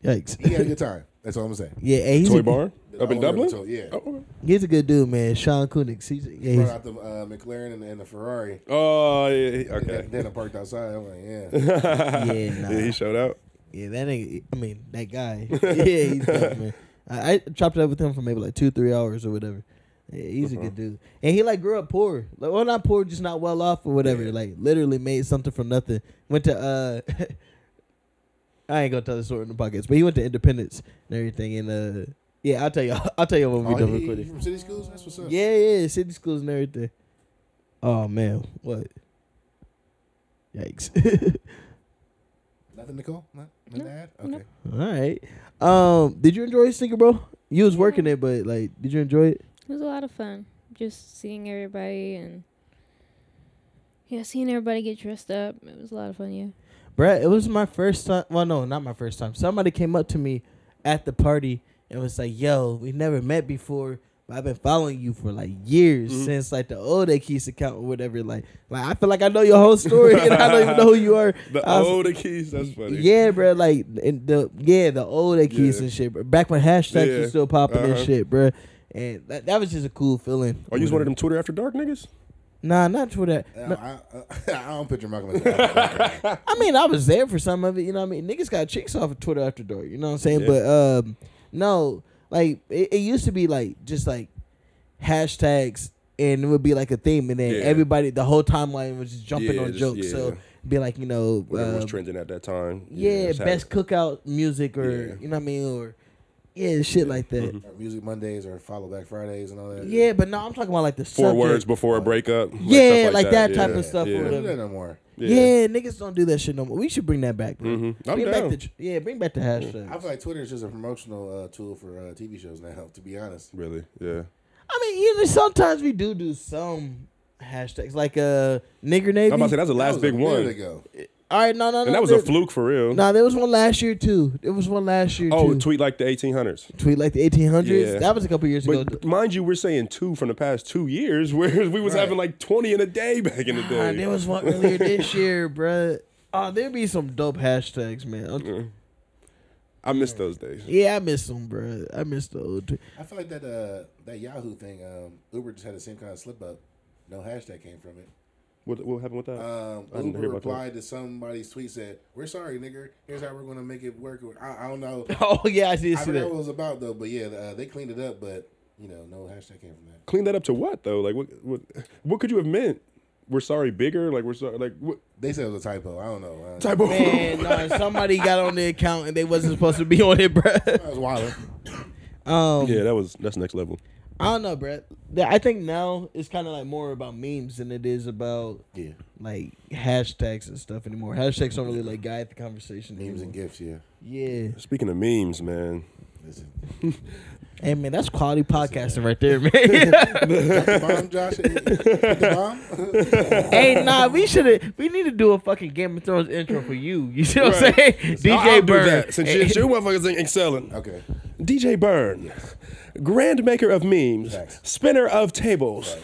yikes! he had a good time. That's all I'm gonna say. yeah, hey, he's Toy a, Barn The up in owner Dublin. toy- yeah. Oh, okay. He's a good dude, man. Sean Kunix. He's yeah. Brought He's, out the uh, McLaren and, and the Ferrari. Oh, yeah. he- Okay. then, then I parked outside. I'm like, yeah. yeah, nah. yeah, he showed out. yeah, that ain't. I mean, that guy. yeah, he's dope, man. I, I chopped it up with him for maybe like two, three hours or whatever. Yeah, he's a good dude, and he like grew up poor. Like, well, not poor, just not well off or whatever. Like, literally made something from nothing. Went to uh, I ain't gonna tell the story in the podcast, but he went to Independence and everything. And uh, yeah, I'll tell you. I'll tell you when we Oh, done he, he recording. from city schools? That's what's up. Yeah, yeah, city schools and everything. Oh man, what? Yikes! Nothing, Nichole? Not, nothing to add? Okay. All right. Um, did you enjoy Sneaker Ball? You was working it, but like, did you enjoy it? It was a lot of fun. Just seeing everybody and yeah, seeing everybody get dressed up. It was a lot of fun. Yeah. Brett, it was my first time. Well, no, not my first time. Somebody came up to me at the party and was like, "Yo, we never met before, but I've been following you for like years Mm-hmm. since like the old Kees account or whatever. Like, like I feel like I know your whole story and I don't even know who you are. The was- old Kees. That's funny. Yeah, bro. Like in the yeah, the old Kees Yeah. and shit. Bro. Back when hashtags Yeah. was still popping and Uh-huh. shit, bro. And that, that was just a cool feeling. Are you just one of them Twitter after dark niggas? Nah, not for that. I, No, I, I don't picture Malcolm as that. I mean, I was there for some of it. You know what I mean? Niggas got chicks off of Twitter after dark. You know what I'm saying? Yeah. But um, no, like it, it used to be like just like hashtags, and it would be like a theme, and then Yeah. everybody, the whole timeline was just jumping Yeah, on just- jokes. yeah. So be like, you know, Whatever was um, trending at that time. yeah, just best it. cookout music, or Yeah. you know what I mean, or yeah, shit like that. Mhm. Or Music Mondays or Follow Back Fridays and all that. Yeah, but no, I'm talking about like the Four subject. words before a breakup. like Yeah, stuff like that type yeah. of stuff Yeah. don't do that no more. Yeah. niggas don't do that shit no more. We should bring that back, bro. Mhm. I'm bring down. back the yeah, bring back the hashtag. I feel like Twitter is just a promotional uh, tool for uh, TV shows now. To be honest, Really? Yeah. I mean, you know, sometimes we do do some hashtags like uh nigger navy. I'm about to say that's the That last was big a minute one, ago. All right, no, no, no. and that was a fluke for real. Nah, there was one last year too. There was one last year too. oh, too. tweet like the 1800s. Tweet like the 1800s. Yeah. That was a couple years ago. But mind you, we're saying two from the past two years, whereas we was Right. having like 20 in a day back in the Ah, day. there was one earlier this year, bruh. Oh, there'd be some dope hashtags, man. I'm- I miss those days. Yeah, I miss them, bro. I miss the old. Tweet. I feel like that uh, that Yahoo thing. Um, Uber just had the same kind of slip up. No hashtag came from it. What, what happened with that? Um, I didn't Uber hear about that. replied to somebody's tweet said, "We're sorry, nigger. Here's how we're gonna make it work." I, I don't know. Oh yeah, I did I see forgot that. what it was about though, but yeah, uh, they cleaned it up. But you know, no hashtag came from that. Clean that up to what though? Like what? What? What could you have meant? We're sorry, bigger. Like we're sorry. Like what They said it was a typo. I don't know. Uh, type of? Man, no, somebody got on the account and they wasn't supposed to be on it, bro. That was wild. Um, yeah, that was that's next level. I don't know, Brett. I think now it's kind of like more about memes than it is about Yeah, like hashtags and stuff anymore. Hashtags don't really like guide the conversation. memes and anymore. gifts. Yeah, Yeah. Speaking of memes, man, listen. Hey man, that's quality podcasting right there, man. the bomb, Josh. the bomb. hey, nah, we should have. We need to do a fucking Game of Thrones intro for you. You see what I'm saying? I'll- DJ I'll do Bird. that, since you, you motherfuckers ain't excelling. okay. DJ Bern, grand maker of memes, Facts. spinner of tables,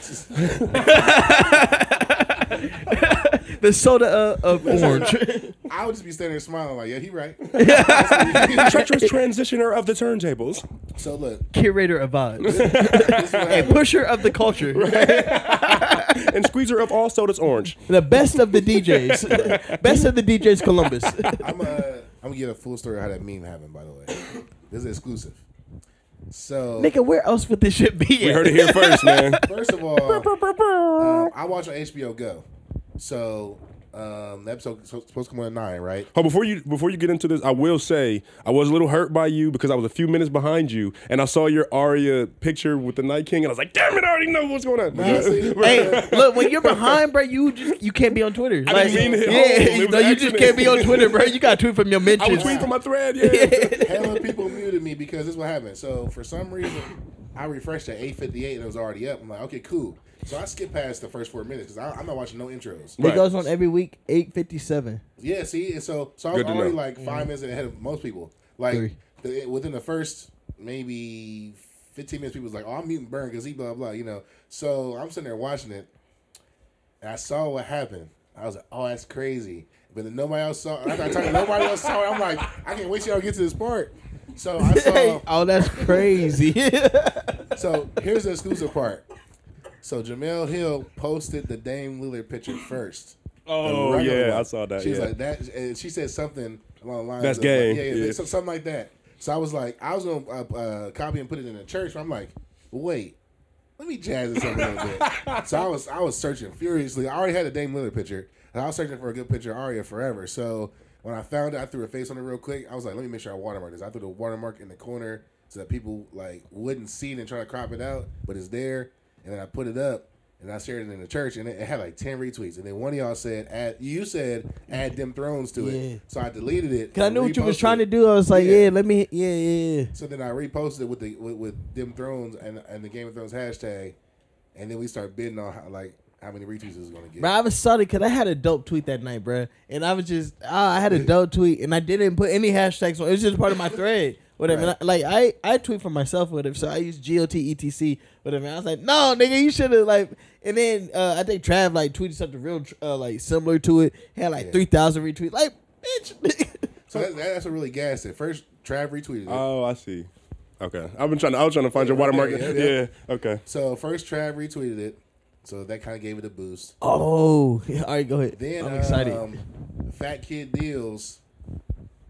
the soda uh, of orange. I would just be standing there smiling like, yeah, he right. treacherous transitioner of the turntables, so look, Curator of vibes. this is what hey, happened. pusher of the culture. and squeezer of all sodas orange. The best of the DJs. best of the DJs Columbus. I'm uh, I'm gonna get a full story of how that meme happened. By the way, this is exclusive. So Nigga, where else would this shit be? We at? heard it here first, man. First of all, um, I watch on HBO Go. So um, the episode is supposed to come on at nine, right? Oh, before you before you get into this, I will say I was a little hurt by you because I was a few minutes behind you, and I saw your Arya picture with the Night King, and I was like, "Damn it, I already know what's going on." Hey, look, when you're behind, bro, you just you can't be on Twitter. I didn't mean home. Yeah, It you just can't be on Twitter, bro. You got to tweet from your mentions. I was tweeting from my thread, yeah. hella people muted me because this is what happened. So for some reason, I refreshed at eight fifty eight and it was already up. I'm like, okay, cool. So I skipped past the first four minutes because I'm not watching no intros. It Right. goes on every week, eight fifty seven. Yeah, see, and so so I was Good to already know. like 5 mm-hmm. minutes ahead of most people. Like Three. the, within the first maybe fifteen minutes, people was like, "Oh, I'm muting Bern because he blah blah," you know. So I'm sitting there watching it, and I saw what happened. I was like, "Oh, that's crazy," but then nobody else saw. After I told you nobody else saw it, I'm like, "I can't wait till y'all get to this part." So I saw. oh, that's crazy. So here's the exclusive part. So Jemele Hill posted the Dame Lillard picture first. Oh yeah, one. I saw that. She was yeah. like that, and she said something along the lines. That's of gay, Like, yeah, yeah, yeah. so- something like that. So I was like, I was gonna uh, uh, copy and put it in the church. But I'm like, wait, let me jazz this up a little bit. so I was, I was searching furiously. I already had a Dame Lillard picture, and I was searching for a good picture of Arya forever. So when I found it, I threw a face on it real quick. I was like, let me make sure I watermark this. I threw the watermark in the corner so that people like wouldn't see it and try to crop it out, but it's there. And then I put it up. And I shared it in the church, and it, had like ten retweets. And then one of y'all said, "Add." You said, "Add them thrones to Yeah. it." So I deleted it. Cause I knew what you was trying to do. I was like, Yeah. yeah, let me, yeah, yeah. yeah. So then I reposted it with the with, with them thrones and and the Game of Thrones hashtag, and then we start bidding on how, like how many retweets it was gonna get. Bro, I was sorry because I had a dope tweet that night, bro. And I was just, ah, I had a dope tweet, and I didn't put any hashtags on. It, it was just part of my thread. Whatever. Right. I- like I, I tweet for myself, whatever. So I use G O T E T C, whatever. And I was like, no, nigga, you should have like. And then uh, I think Trav like tweeted something real uh, like similar to it. Had like Yeah. three thousand retweets. Like, bitch. So that, that's what really gassed it. First, Trav retweeted it. Oh, I see. Okay, I've been trying. To, I was trying to find your watermark. yeah, Yeah, yeah. Okay. so first, Trav retweeted it. So that kind of gave it a boost. oh, all right, go ahead. Then I'm excited. Um, Fat Kid Deals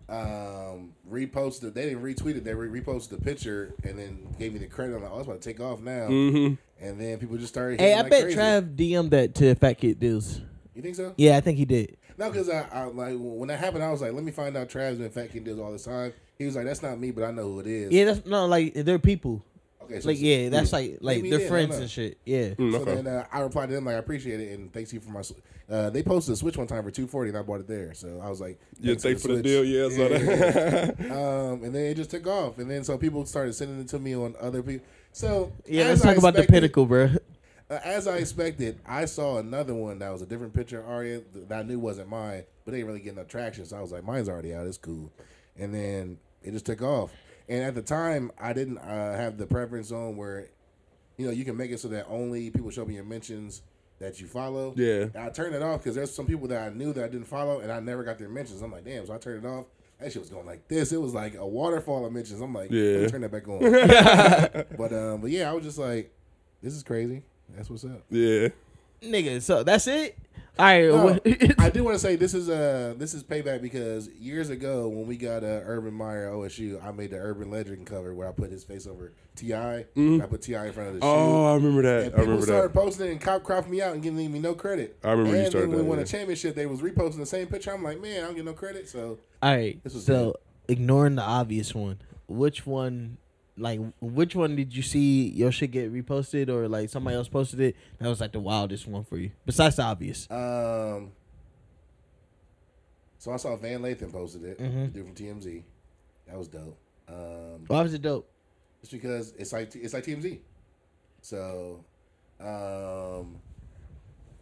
um, reposted. They didn't retweet it. They re- reposted the picture and then gave me the credit. I'm like, oh, it's about to take off now. Mm-hmm. And then people just started. hey, I like bet crazy. Trav DM'd that to Fat Kid Deals. You think so? Yeah, I think he did. No, because I, I like when that happened, I was like, let me find out Trav's been Fat Kid Deals all this time. He was like, that's not me, but I know who it is. Yeah, that's no like they're people. Okay. So Like yeah, that's like like Maybe they're he did, I friends don't know. and shit. Yeah. Mm, So okay. then uh, I replied to them like I appreciate it and thanks you for my. sw- Uh, they posted a Switch one time for two forty and I bought it there. So I was like, Yeah, thanks for the Switch. deal. Yeah, I saw that. um, and then it just took off, and then so people started sending it to me on other people. So Yeah, let's I talk about the expected- pinnacle, bro. Uh, as I expected, I saw another one that was a different picture of Arya that I knew wasn't mine, but they didn't really get no traction. So I was like, mine's already out. It's cool. And then it just took off. And at the time, I didn't uh, have the preference on where, you know, you can make it so that only people show me your mentions that you follow. Yeah. And I turned it off because there's some people that I knew that I didn't follow, and I never got their mentions. I'm like, damn. So I turned it off. That shit was going like this. It was like a waterfall of mentions. I'm like, yeah. let Yeah. me turn that back on. but um, but yeah, I was just like, this is crazy. That's what's up. yeah. Nigga, so that's it. Right. No, I do want to say this is uh this is payback because years ago when we got uh, Urban Meyer OSU, I made the Urban Legend cover where I put his face over Ti. I put T.I. in front of the Mm-hmm. Oh, I remember that. And I people started that. posting and cop cropped me out and giving me no credit. I remember you and started then when that, we won a championship, they was reposting the same picture. I'm like, man, I don't get no credit. So All right. This was so ignoring the obvious one, which one, like, which one did you see your shit get reposted or like somebody else posted it? That was like the wildest one for you, besides the obvious. um, so I saw Van Lathan posted it, Mhm. the dude from TMZ. That was dope. Um, Why was it dope? It's because it's like it's like TMZ. So, um,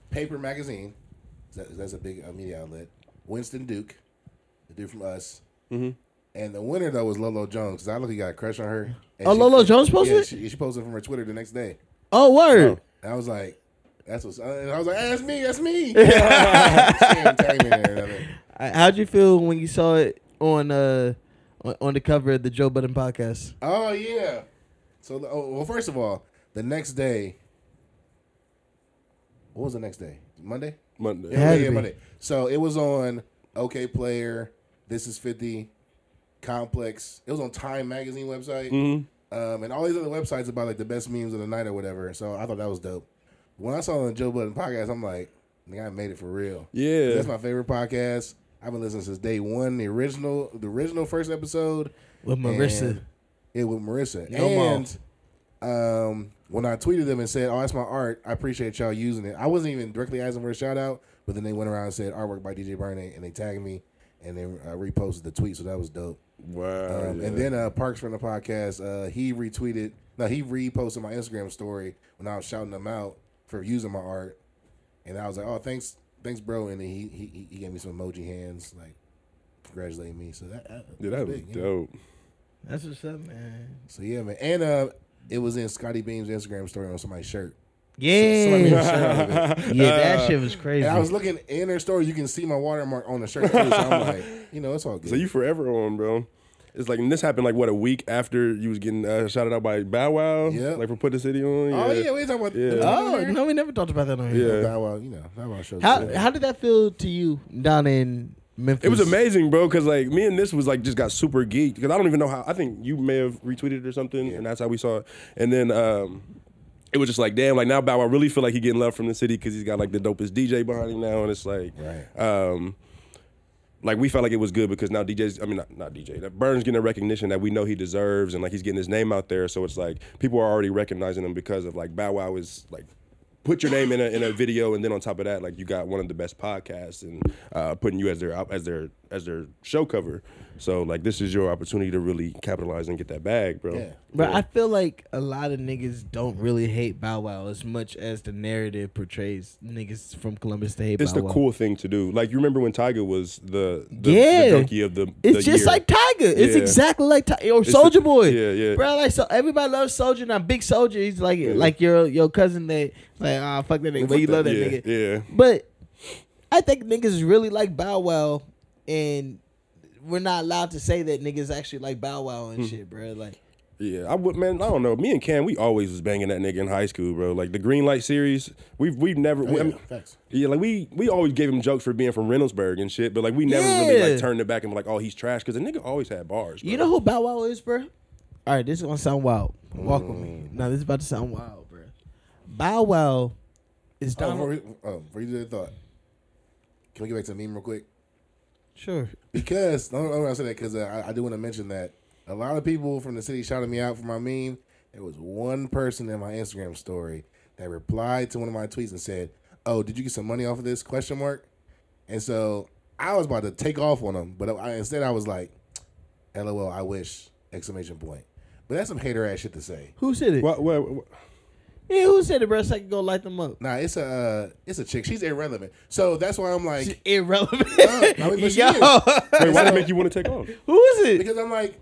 Paper Magazine, that, that's a big uh, media outlet. Winston Duke, the dude from Us, Mhm. And the winner though was Lolo Jones because I look he got a crush on her. And Oh, Lolo Jones posted Yeah, it? she, she posted from her Twitter the next day. Oh, word. And I was like, "That's what's," and I was like, hey, "That's me, that's me." she didn't tag me in there or nothing. How'd you feel when you saw it on uh on, on the cover of the Joe Budden podcast? Oh yeah. So oh, well, first of all, the next day. What was the next day? Monday. Monday. It had yeah. Monday. So it was on Okayplayer. This is fifty. Complex. It was on Time Magazine website. Mhm. Um, and all these other websites about like the best memes of the night or whatever. So I thought that was dope. When I saw it on the Joe Budden podcast, I'm like, nigga, I made it for real. Yeah. That's my favorite podcast. I've been listening since day one. The original, the original first episode With Marissa. and- Yeah, with Marissa. No more. and um, when I tweeted them and said, "Oh, that's my art. I appreciate y'all using it." I wasn't even directly asking for a shout out, but then they went around and said artwork by DJ Burnett, and they tagged me and then uh, reposted the tweet, so that was dope. Wow. Um, yeah. And then uh, Parks from the podcast, uh, he retweeted. No, he reposted my Instagram story when I was shouting them out for using my art, and I was like, "Oh, thanks, thanks, bro." And then he he, he gave me some emoji hands, like congratulating me. So that, that yeah, that was big, you know? dope. That's what's up, man. So yeah, man, and uh, it was in Scottie Beam's Instagram story on somebody's shirt. Yeah. Somebody made a shirt out of it. yeah, that shit was crazy. And I was looking in their story, you can see my watermark on the shirt too. So I'm like, you know, it's all good. So you forever on, bro. It's like and this happened like what a week after you was getting uh, shouted out by Bow Wow. Yeah. Like for Put the City on. oh yeah, we talking about Yeah. the oh no, we never talked about that on here. Yeah. Bow Wow, you know, Bow Wow shows. How good. how did that feel to you down in Memphis? It was amazing, bro. Cause like me and this was like just got super geeked. Cause I don't even know how. I think you may have retweeted it or something, Yeah. and that's how we saw it. And then um, it was just like, damn, like now Bow Wow really feel like he getting love from the city because he's got like the dopest DJ behind him now, and it's like, Right. um, like we felt like it was good because now DJ's, I mean not, not DJ, that Bern's getting a recognition that we know he deserves, and like he's getting his name out there. So it's like people are already recognizing him because of like Bow Wow is like. Put your name in a, in a video, and then on top of that, like you got one of the best podcasts, and uh, putting you as their as their as their show cover. So like this is your opportunity to really capitalize and get that bag, bro. Yeah. But I feel like a lot of niggas don't really hate Bow Wow as much as the narrative portrays niggas from Columbus to hate It's Bow the cool thing to do. Like you remember when Tyga was the the, Yeah. the donkey of the It's the just year. like Tyga. It's Yeah. exactly like Tyga or Soldier Boy. Yeah, yeah. Bro, like so everybody loves Soldier. Now Big Soldier, he's like like your your cousin that like ah fuck that nigga, but you love that yeah, nigga. Yeah. But I think niggas really like Bow Wow, and we're not allowed to say that niggas actually like Bow Wow Hmm. and shit, bro. Like Yeah, I would, man. I don't know. Me and Cam, we always was banging that nigga in high school, bro. Like the Green Light series, we've we've never. Oh, we- I yeah, mean, facts. yeah, like we we always gave him jokes for being from Reynoldsburg and shit, but like we never really like turned it back and be like, oh, he's trash because the nigga always had bars. Bro. you know who Bow Wow is, bro? All right, this is gonna sound wild. Walk with Mm. me. Now this is about to sound wild, bro. Bow Wow is Oh, Donald. before, we, oh, before you do the thought, can we get back to the meme real quick? Sure. Because no, no, I say that because uh, I, I do want to mention that a lot of people from the city shouted me out for my meme. There was one person in my Instagram story that replied to one of my tweets and said, "Oh, did you get some money off of this?" Question mark. And so I was about to take off on them, but I, instead I was like, "LOL, I wish!" Exclamation point. But that's some hater ass shit to say. Who said it? What, what, what- Yeah, who said the bro? So I can go light them up. Nah, it's a uh, it's a chick. She's irrelevant. So that's why I'm like, She's irrelevant. I mean, but she Yo, is. wait, why did it make you want to take off? who is it? because I'm like,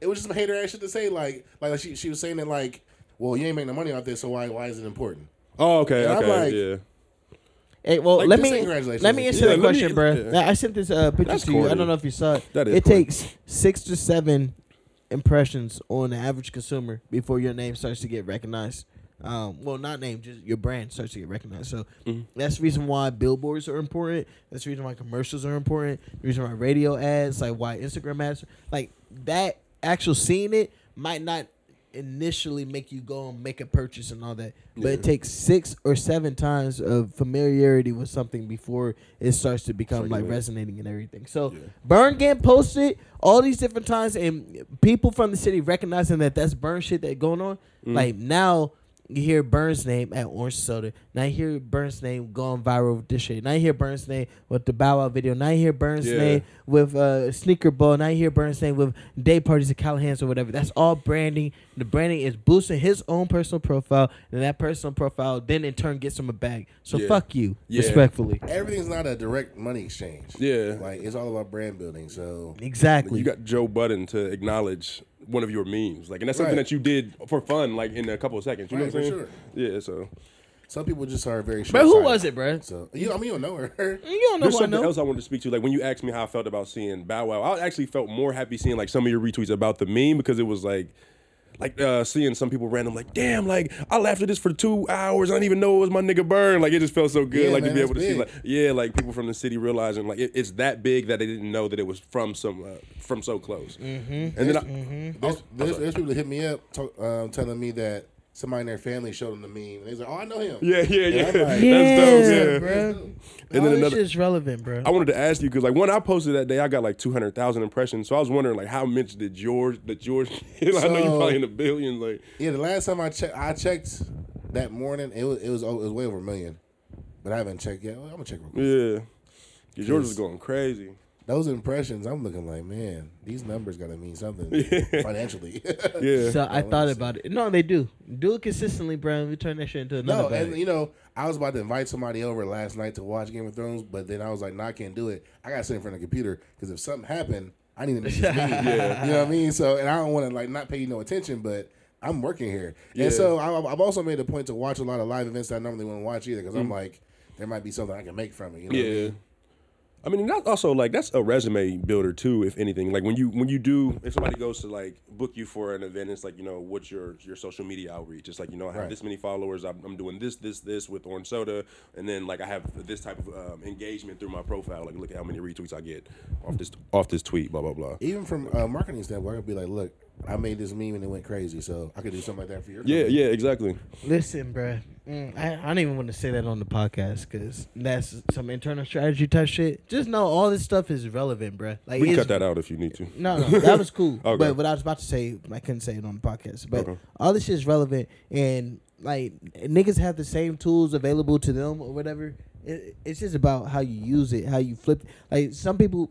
it was just some hater ass shit to say. Like, like she she was saying that like, well, you ain't making no money off this, so why why is it important? Oh, okay, Yeah, I'm okay, like- yeah. Hey, well, Like, let just me congratulations. let me answer Yeah, that let me- question, bro. yeah. I sent this uh, picture That's to you. I corny. don't know if you saw it. That is it corny. takes six to seven impressions on the average consumer before your name starts to get recognized. Um, well, not name, just your brand starts to get recognized. So Mm-hmm. that's the reason why billboards are important. That's the reason why commercials are important. The reason why radio ads, like why Instagram ads, like that actual seeing it might not initially make you go and make a purchase and all that. But it takes six or seven times of familiarity with something before it starts to become like resonating and everything. So Yeah. Bern getting posted all these different times and people from the city recognizing that that's Bern shit that going on. Mm-hmm. Like now you hear Bern's name at Orange Soda. Now you hear Bern's name going viral with this shit. Now you hear Bern's name with the Bow Wow video. Now you hear Bern's Yeah. name with uh, Sneaker Ball. Now you hear Bern's name with day parties at Callahan's or whatever. That's all branding. The branding is boosting his own personal profile, and that personal profile then in turn gets him a bag. So Yeah. fuck you, Yeah. respectfully. Everything's not a direct money exchange. Yeah. like it's all about brand building. So Exactly. You got Joe Budden to acknowledge one of your memes, like, and that's something Right. that you did for fun, like in a couple of seconds. You know Right, what I'm saying? sure. Yeah. So some people just are very. Short. But who was it, bro? So you, I mean, you don't know her. You don't know There's who I something know. else I wanted to speak to. Like when you asked me how I felt about seeing Bow Wow, I actually felt more happy seeing like some of your retweets about the meme because it was like, like uh, seeing some people random like, damn, like I laughed at this for two hours. I didn't even know it was my nigga Bern. Like it just felt so good. Yeah, like man, to be able to that's see, like yeah, like people from the city realizing like it, it's that big that they didn't know that it was from some uh, from so close. Mm-hmm. And then I, There's, there's, there's people that hit me up um, telling me that somebody in their family showed them the meme. And they was like, "Oh, I know him." yeah, yeah, yeah, I'm like, that's yeah, dope. Yeah. bro. And And then then another- shit's relevant, bro. I wanted to ask you because like when I posted that day, I got like two hundred thousand impressions. So I was wondering like how much did yours that yours? I know you're probably in the billions. Like Yeah, the last time I checked, I checked that morning. It was it was oh, it was way over a million, but I haven't checked yet. I'm gonna check real quick. yeah, 'Cause yours is going crazy. Those impressions, I'm looking like, man, these numbers gotta mean something financially. Yeah, So I let thought about it. No, they do. Do it consistently, bro. We turn that shit into another no, bag. and you know, I was about to invite somebody over last night to watch Game of Thrones, but then I was like, no, I can't do it. I gotta sit in front of the computer because if something happened, I need to miss this meeting. Yeah. You know what I mean? So, and I don't want to like not pay you no attention, but I'm working here, Yeah. and so I, I've also made a point to watch a lot of live events that I normally wouldn't watch either because I'm Mm. like, there might be something I can make from it. You know what I mean? That's also like that's a resume builder too. If anything, like when you when you do, if somebody goes to like book you for an event, it's like you know what's your your social media outreach. It's like you know I have Right. this many followers. I'm, I'm doing this this this with Orange Soda, and then like I have this type of um, engagement through my profile. Like look at how many retweets I get off this off this tweet. Blah blah blah. Even from a marketing standpoint, I could be like, look, I made this meme and it went crazy, so I could do something like that for your Yeah, company. yeah, exactly. Listen, bruh. Mm, I, I don't even want to say that on the podcast because that's some internal strategy type shit. Just know all this stuff is relevant, bruh. Like We can cut that out if you need to. No, no, that was cool. Okay. But what I was about to say, I couldn't say it on the podcast. But Okay. all this shit is relevant, and like niggas have the same tools available to them or whatever, it, it's just about how you use it, how you flip. Like some people,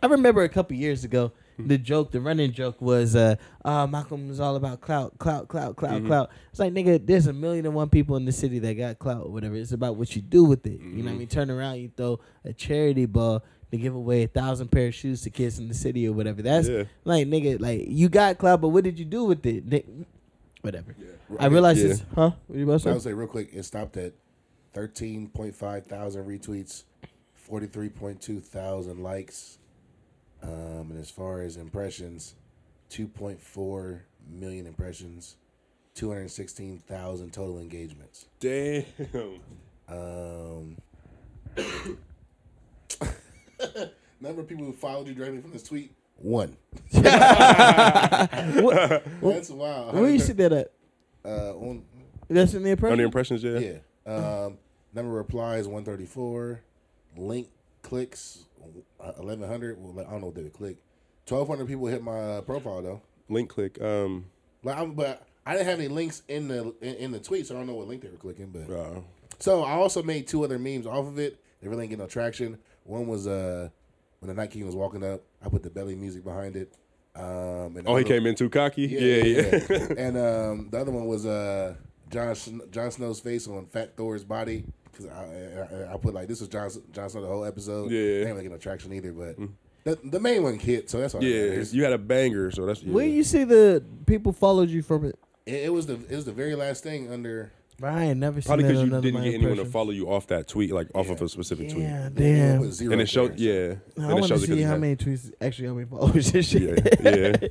I remember a couple years ago, the joke, the running joke was, uh, uh, Malcolm is all about clout, clout, clout, clout, Mhm. clout. It's like, nigga, there's a million and one people in the city that got clout or whatever. It's about what you do with it. You know what I mean? Turn around, you throw a charity ball to give away a thousand pair of shoes to kids in the city or whatever. That's yeah. like, nigga, like you got clout, but what did you do with it? Ni- Whatever. I Okay, realized Yeah. it's, huh? What you about I to would say? say real quick, it stopped at thirteen point five thousand retweets, forty three point two thousand likes, um, and as far as impressions, two point four million impressions, two hundred sixteen thousand total engagements. Damn. Um, number of people who followed you directly from this tweet, one. What- That's wild. Where you see that at? Uh, on, That's in the impression. On the impressions, yeah. Yeah. Um, number of replies 134. Link clicks uh, 1100. Well, I don't know what they would click. 1200 people hit my uh, profile though. Link click. Um. Like, I'm, but I didn't have any links in the in, in the tweet, so I don't know what link they were clicking. But Uh, so I also made two other memes off of it. They really didn't get no traction. One was uh when the Night King was walking up. I put the belly music behind it. Um, and oh, he came in too cocky. Yeah, Yeah, yeah. yeah. and um, the other one was uh, John Sn- Jon Snow's face on Fat Thor's body because I, I I put like this was Jon Jon Snow the whole episode. Yeah. Mm. they ain't really get no traction either, but the the main one hit, so that's all. that Yeah, matters. you had a banger, so that's yeah. Where you see the people followed you from it? It, it was the it was the very last thing under. Bro, I ain't never seen probably because you didn't my get anyone to follow you off that tweet, like off of a specific tweet. Yeah, It damn. was zero And it showed, there, so- yeah. I it want to shows it 'cause see how had- many tweets actually how many followers and shit. Yeah, yeah.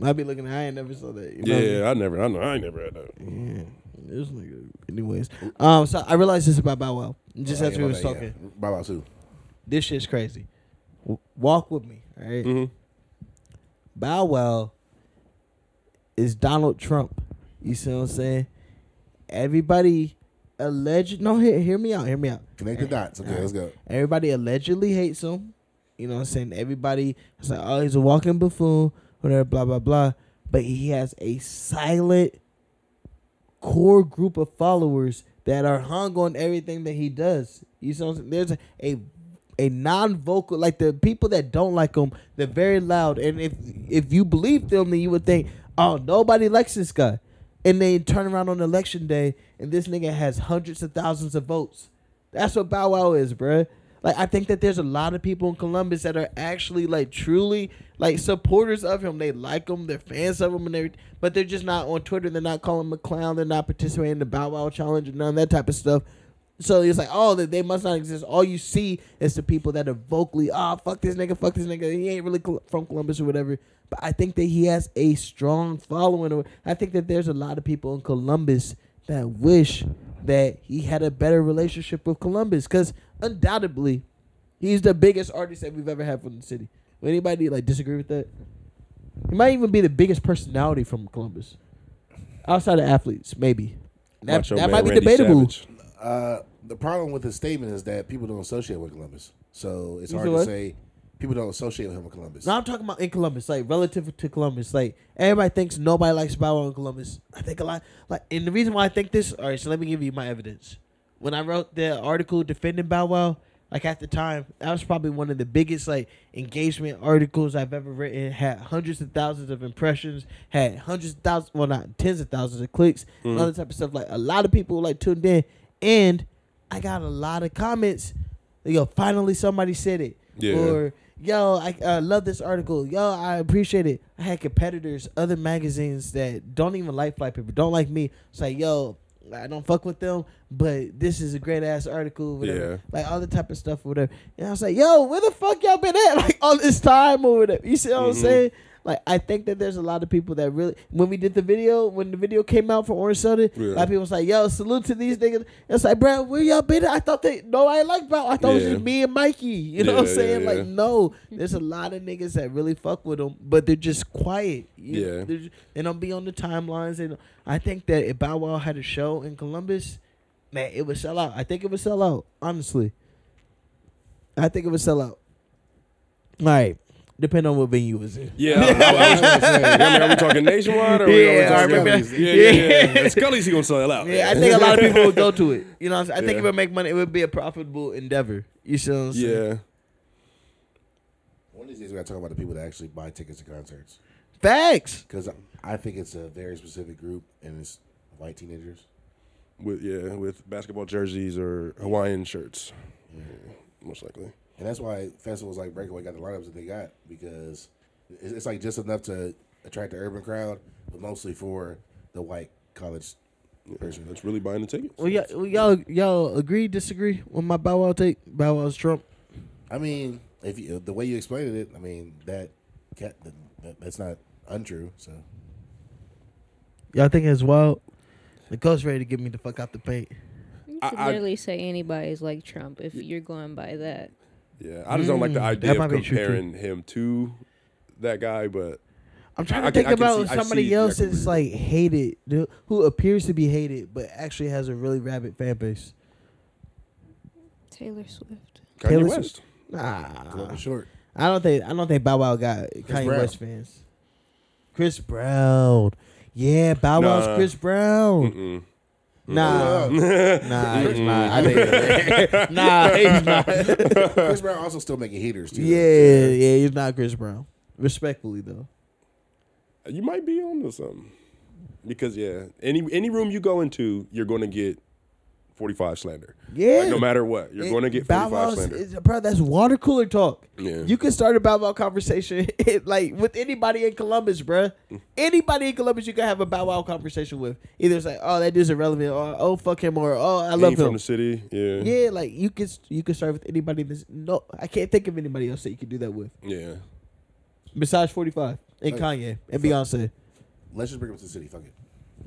I be looking. I ain't never saw that. You know what I mean? Yeah, I never, I know, I ain't never had that. Yeah. This nigga. Anyways, um, so I realized this about Bow Wow. Just Oh, after yeah, we my was bad, talking. yeah. Bow Wow too. This shit's crazy. W- walk with me, all right? hmm Bow Wow is Donald Trump. You see what I'm saying? Everybody alleged. No, hear, hear me out. Hear me out. Connect the dots. Okay, let's go. Everybody allegedly hates him. You know what I'm saying? Everybody is like, oh, he's a walking buffoon, whatever, blah, blah, blah. But he has a silent core group of followers that are hung on everything that he does. You know? There's a, a a non-vocal like the people that don't like him they're very loud and if if you believe them then you would think oh nobody likes this guy and they turn around on election day and this nigga has hundreds of thousands of votes that's what Bow Wow is, bruh. Like I think that there's a lot of people in Columbus that are actually like truly like supporters of him. They like him, they're fans of him, and everything. But they're just not on Twitter. They're not calling him a clown. They're not participating in the Bow Wow challenge and none of that type of stuff. So it's like, oh, they- must not exist. All you see is the people that are vocally, ah, fuck this nigga, fuck this nigga. He ain't really from Columbus or whatever. But I think that he has a strong following. I think that there's a lot of people in Columbus that wish that he had a better relationship with Columbus because undoubtedly he's the biggest artist that we've ever had from the city. Would anybody like disagree with that? He might even be the biggest personality from Columbus, outside of athletes, maybe. That, that Man might be Randy debatable. Uh, the problem with his statement is that people don't associate with Columbus, so it's You hard to what? say people don't associate with him with Columbus. No, I'm talking about in Columbus, like relative to Columbus. Like everybody thinks nobody likes Bow Wow in Columbus. I think a lot. Like, and the reason why I think this. All right, so let me give you my evidence. When I wrote the article defending Bow Wow, like at the time, that was probably one of the biggest like engagement articles I've ever written. Had hundreds of thousands of impressions. Had hundreds of thousands, well, not tens of thousands of clicks. And other type of stuff. Like a lot of people like tuned in, and I got a lot of comments. Yo, finally somebody said it. Yeah. Or yo, I uh, love this article. Yo, I appreciate it. I had competitors, other magazines that don't even like fly people, don't like me. It's like, yo, I don't fuck with them, but this is a great ass article, whatever. Yeah. Like all the type of stuff, whatever. And I was like, yo, where the fuck y'all been at? Like all this time or whatever. You see what I'm Mhm. saying? Like I think that there's a lot of people that really when we did the video, when the video came out for Orange Soda, Yeah. a lot of people was like, yo, salute to these niggas. It's like, bro, where y'all been at? I thought they nobody liked about I thought it was just me and Mikey. You know what I'm saying? yeah, Like, no, there's a lot of niggas that really fuck with them, but they're just quiet. You Yeah. just- they don't be on the timelines. And I think that if Bow Wow had a show in Columbus, man, it would sell out. I think it would sell out. Honestly, I think it would sell out. All right, depending on what venue it's in. Yeah, I, mean, are we talking nationwide or Yeah, are we I talking remember- Skully's? Yeah, yeah, yeah. And Skully's he gonna sell out. Yeah, I think a lot of people would go to it. You know, what I'm saying? I think Yeah. it would make money. It would be a profitable endeavor. You see what I'm saying? Yeah, One of these days we gotta talk about the people that actually buy tickets to concerts Facts. because I think it's a very specific group and it's white teenagers. with yeah with basketball jerseys or Hawaiian shirts, yeah, most likely. And that's why festivals like Breakaway got the lineups that they got because it's, it's like just enough to attract the urban crowd, but mostly for the white college person. That's really buying the tickets. Well, yeah, well, y'all, y'all agree, disagree with my Bow Wow take? Bow Wow's Trump. I mean, if you, the way you explained it, I mean that, cat, that that's not untrue. So Y'all think it's wild? The coach ready to get me the fuck out the paint. You I- could I- literally say anybody's like Trump if you're going by that. Yeah, I just don't like the Mm, idea that of be true, too. comparing him to that guy, but I'm trying I to can- think I can about see- I somebody see else exactly that's what like hated, dude, who appears to be hated, but actually has a really rabid fan base. Taylor Swift. Kanye Taylor West. Nah, Columbus short. I don't think I don't think Bow Wow got Kanye Brown. West fans. Chris Brown, yeah, Bow Wow's Nah. Chris Brown. Mm-mm. Nah, nah, he's not. I think, nah, he's not. Chris Brown also still making heaters too. yeah, yeah, he's not Chris Brown. Respectfully though. You might be onto something because yeah, any any room you go into, you're going to get 45 slander. Yeah, Like, no matter what, you're going to get Bow 45 Wow's- slander. is- bro. That's water cooler talk. Yeah. You can start a Bow Wow conversation like with anybody in Columbus, bro. Anybody in Columbus, you can have a Bow Wow conversation with. Either it's like, oh, that dude's irrelevant, or oh, fuck him, or oh, I love ain't from the city. Yeah. Yeah, like you can you can start with anybody. That's, no, I can't think of anybody else that you could do that with Yeah. besides Forty Five and Like, Kanye and Beyonce. Let's just bring him to the city. Fuck it.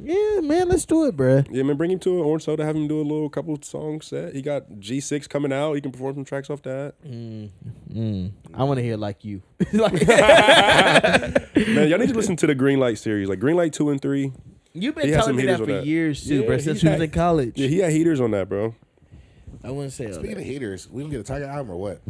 Yeah, man, let's do it, bruh. Yeah, man, bring him to an Orange Soda, have him do a little couple song set. He got G6 coming out. He can perform some tracks off that. Mm. mm. I want to hear like you. like, Man, y'all need to listen to the Green Light series, like Green Light 2 and 3. You've been He has telling some me that for that. years too, Yeah, bro. he Since we was in college. Yeah, he had heaters on that, bro. I wouldn't say all Speaking that. of haters, we don't get a Tyga album or what?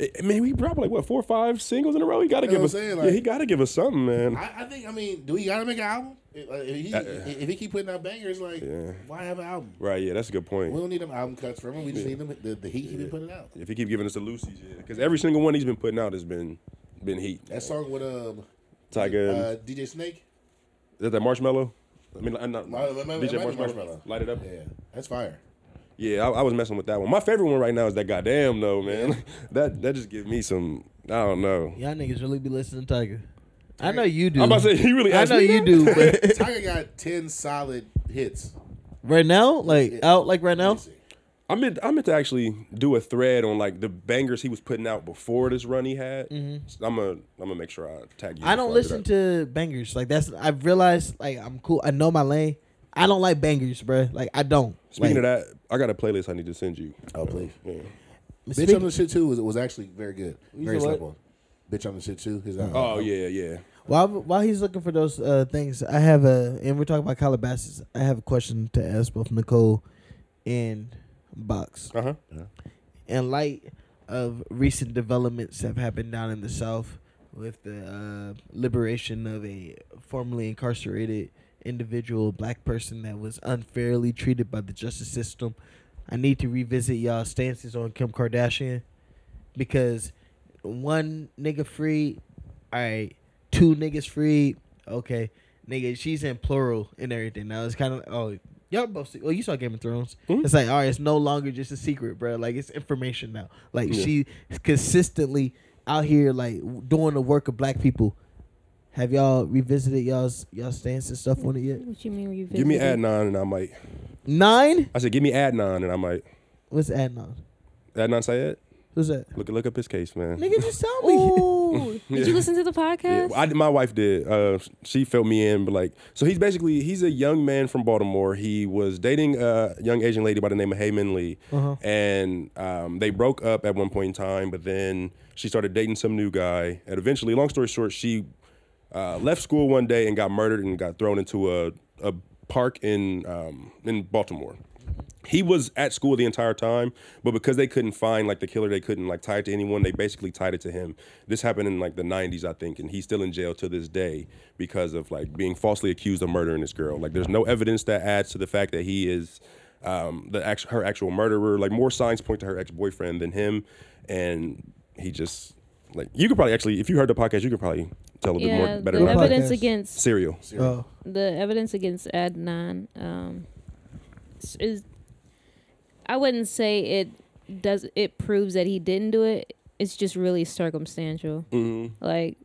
I I mean, he dropped like what four or five singles in a row. He got to You know give us. I'm saying? yeah, he got to give us something, man. I, I think. I mean, do we gotta make an album? If, if he Uh, if he keep putting out bangers, like Yeah. why have an album? right? Yeah, that's a good point. We don't need them album cuts from him. We just need them the, the heat he been putting out. If he keep giving us the Lucy's, yeah, because every single one he's been putting out has been been heat. That song with um Tyga, uh, DJ Snake. is that that Marshmello? I mean, I'm not Mar- Mar- Mar- DJ Marshmello. Marshmello. Light it up. Yeah, that's fire. Yeah, I, I was messing with that one. My favorite one right now is that goddamn though, man. that that just give me some. I don't know. Y'all niggas really be listening to Tyga. I know you do. I'm about to say he really. I asked know me you that? do, but Tyga got ten solid hits. right now, like Yeah. out like right now. Let me see. I meant I meant to actually do a thread on like the bangers he was putting out before this run he had. So I'm gonna I'm gonna make sure I tag you. Mm-hmm. I don't listen that. to bangers. Like that's I've realized like I'm cool. I know my lane. I don't like bangers, bruh. Like I don't. Speaking like, of that, I got a playlist I need to send you. Oh please. Yeah. Bitch on the shit too was, was actually very good. Very said slept what? on. Bitch on the shit too. His, uh, Oh yeah, yeah. While while he's looking for those uh, things, I have a and we're talking about Calabasas. I have a question to ask both Nichole and Boxx. Uh huh. in light of recent developments that have happened down in the South with the uh, liberation of a formerly incarcerated individual black person that was unfairly treated by the justice system, I need to revisit y'all stances on Kim Kardashian because one nigga free, all right, two niggas free, okay, nigga, she's in plural and everything. Now it's kind of oh. Y'all both see. Oh, you saw Game of Thrones. Mhm. It's like, all right, it's no longer just a secret, bro. Like it's information now. Like Yeah. she consistently out here, like doing the work of black people. Have y'all revisited y'all's y'all stance and stuff on it yet? What you mean revisit? Give me Adnan and I might. Nine. I said give me Adnan and I might. What's Adnan? Adnan Syed. Who's that? Look look up his case, man. Nigga, just tell me. Ooh, did you listen to the Yeah, podcast? I, my wife did. Uh, she filled me in, but like, so he's basically he's a young man from Baltimore. He was dating a young Asian lady by the name of Hae Min Lee, Uh-huh. and um, they broke up at one point in time. But then she started dating some new guy, and eventually, long story short, she uh, left school one day and got murdered and got thrown into a a park in um, in Baltimore. He was at school the entire time, but because they couldn't find like the killer, they couldn't like tie it to anyone. They basically tied it to him. This happened in like the '90s, I think, and he's still in jail to this day because of like being falsely accused of murdering this girl. Like, there's no evidence that adds to the fact that he is um, the actual her actual murderer. Like, more signs point to her ex boyfriend than him, and he just like you could probably actually, if you heard the podcast, you could probably tell a bit more better the about evidence podcast? against serial. Oh, the evidence against Adnan um, is I wouldn't say it does it proves that he didn't do it. It's just really circumstantial. hmm Like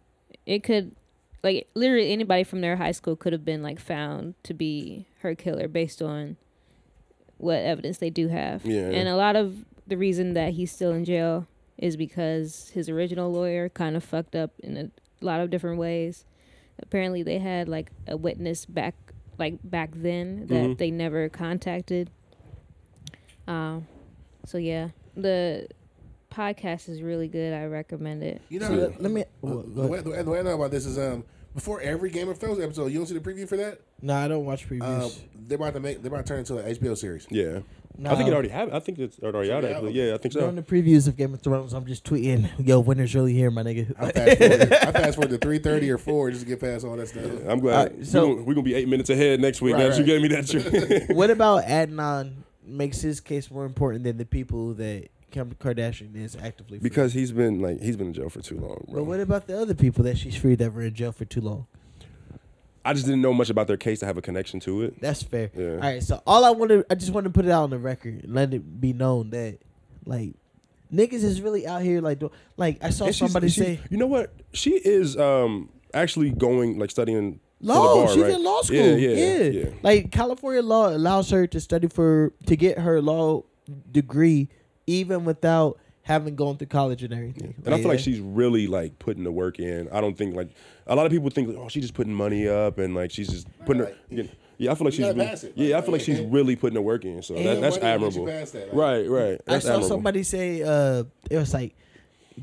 it could like literally anybody from their high school could have been like found to be her killer based on what evidence they do have. Yeah. And a lot of the reason that he's still in jail is because his original lawyer kind of fucked up in a lot of different ways. Apparently they had like a witness back like back then that Mhm. they never contacted. Um so yeah, the podcast is really good. I recommend it. You know, So let, let me. uh, well, the, go way, the, way, the way I know about this is um before every Game of Thrones episode, you don't see the preview for that. No, I don't watch previews. Um, they're about to make. They're about to turn into an HBO series. Yeah. no, I think it already have. I think it's already out. Yeah, Actually, yeah, I think During so. the previews of Game of Thrones, I'm just tweeting, "Yo, winter's really here, my nigga." I fast forward. I fast forward to three thirty or four just to get past all that stuff. I'm glad. Alright, so- we're, gonna, we're gonna be eight minutes ahead next week. Right, Now that you gave me that. trick. what about Adnan makes his case more important than the people that Kim Kardashian is actively? Free? because he's been like he's been in jail for too long, bro. But what about the other people that she's freed that were in jail for too long? I just didn't know much about their case to have a connection to it. That's fair. Yeah. All right, so all I wanted, I just wanted to put it out on the record, and let it be known that, like, niggas is really out here, like, do, like I saw And somebody she's- say, you know what? She is um actually going like studying law. the bar, she's right? in law school. Yeah, Yeah, yeah, yeah. Like California law allows her to study for to get her law degree even without having gone through college and everything. And I feel like she's really like putting the work in. I don't think like a lot of people think, oh, she's just putting money up and like she's just putting her. You know, yeah, I feel like you really, pass it. yeah, I feel like she's and- really putting the work in. So that, that's money you admirable. that, like- Right, right. I saw admirable. somebody say uh it was like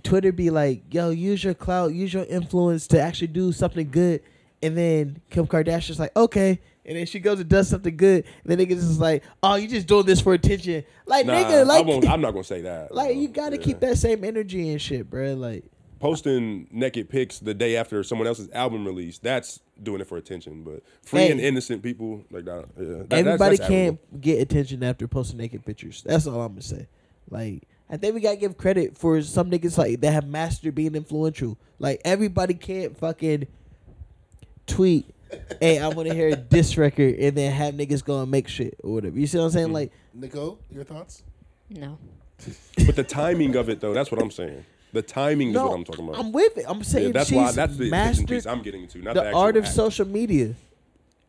Twitter be like, yo, use your clout, use your influence to actually do something good. And then Kim Kardashian's like, okay. And then she goes and does something good. And then niggas is like, oh, you just doing this for attention. Like, Nah, nigga, I like, won't, I'm not gonna say that. like no. you gotta Yeah. keep that same energy and shit, bro. Like, posting naked pics the day after someone else's album release. That's doing it for attention. But free Hey. innocent people like that. Yeah, that- that's- everybody that's can't admirable. get attention after posting naked pictures. That's all I'm gonna say. Like, I think we gotta give credit for some niggas like that have mastered being influential. Like, everybody can't fucking tweet, "Hey, I want to hear this record," and then have niggas go and make shit or whatever. You see what I'm saying? Mm. Like, Nichole, your thoughts? No. But the timing of it though, that's what I'm saying. The timing is what I'm talking about. I'm with it. I'm saying yeah, that's she's why that's the attention mastered piece I'm getting into. Not the, the, actual art of act. social media.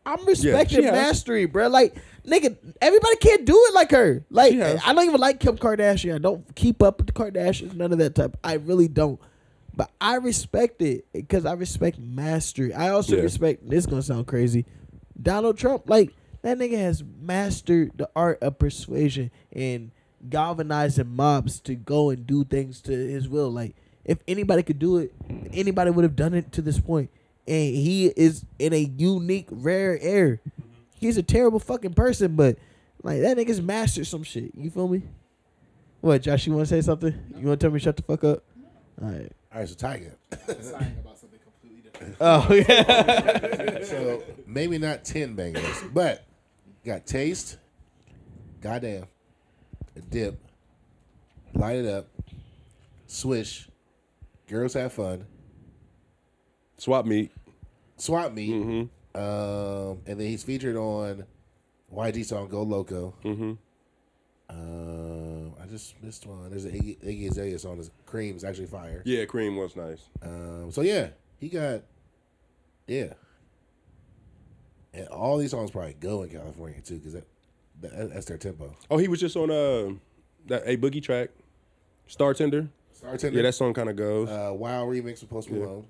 I'm respecting she has. mastery, bro. Like, nigga, everybody can't do it like her. Like, She has. I don't even like Kim Kardashian. I don't keep up with the Kardashians, none of that type. I really don't. But I respect it because I respect mastery. I also Yeah. respect. This gonna sound crazy. Donald Trump, like that nigga has mastered the art of persuasion and galvanizing mobs to go and do things to his will. Like if anybody could do it, anybody would have done it to this point. And he is in a unique, rare air. He's a terrible fucking person, but like that nigga's mastered some shit. You feel me? What, Josh? You want to say something? You want to tell me shut the fuck up? All right. All right, so Tyga. Signing about something completely different. Oh yeah. so maybe not ten bangers, but got taste. Goddamn. A dip. Light it up. Swish. Girls have fun. swap meet. Swap meet. Mm-hmm. Um, and then he's featured on YG song "Go Loco." Mm-hmm. I just missed one. There's an Iggy, Iggy Azalea song. That's Cream's actually fire. Yeah, Cream was nice. Um, so yeah, he got yeah, and all these songs probably go in California too, because that, that that's their tempo. Oh, he was just on uh that a boogie track, Star Tender. Startender, Yeah, that song kind of goes. uh, Wow remix with Post Malone.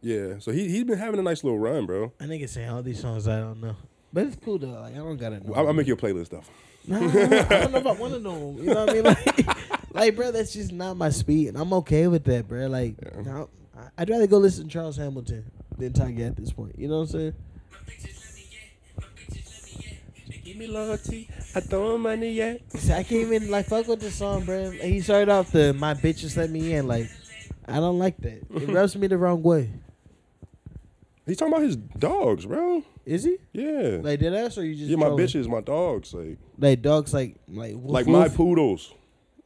yeah, so he he's been having a nice little run, bro. I nigga saying all these songs I don't know, but it's cool though. Like I don't gotta know. I'll, I'll make you a playlist though. Nah, I don't know if I want to know. 'em, You know what I mean? Like, like, bro, that's just not my speed, and I'm okay with that, bro. Like, now, I- I'd rather go listen to Charles Hamilton than Tyga at this point. You know what I'm saying? My bitches let me yet. Give me loyalty. I throw money yet. See, I can't even like fuck with the song, bro. Like, he started off the "My bitches let me in." Like, I don't like that. It rubs me the wrong way. He's talking about his dogs, bro. Is he? Yeah. Like, did us or you just? yeah, my trolling? bitches, my dogs, like Like dogs, like like woof, like my woof. poodles.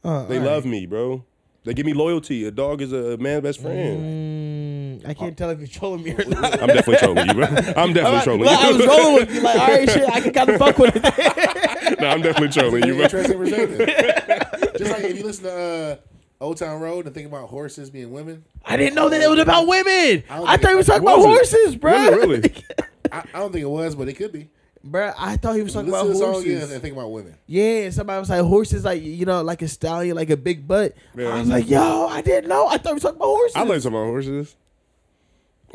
Uh, They love right. me, bro. They give me loyalty. A dog is a man's best friend. Mm, I can't tell if you're trolling me or not. I'm definitely trolling you, bro. I'm definitely Like, trolling well, I was you. rolling with you. Like, all right, shit, I can kind of fuck with it. no, I'm definitely trolling you, bro. Interesting perspective. Just like if you listen to uh, Old Town Road and think about horses being women, I didn't know that it was about women. I I thought he it- was talking about horses, bro. Was it really? I, I don't think it was, but it could be. Bro, I thought he was talking Listen about to the song horses. and think about women. Yeah, and somebody was like horses, like you know, like a stallion, like a big butt. Yeah. I was like, yo, I didn't know. I thought he was talking about horses. I like talking about horses.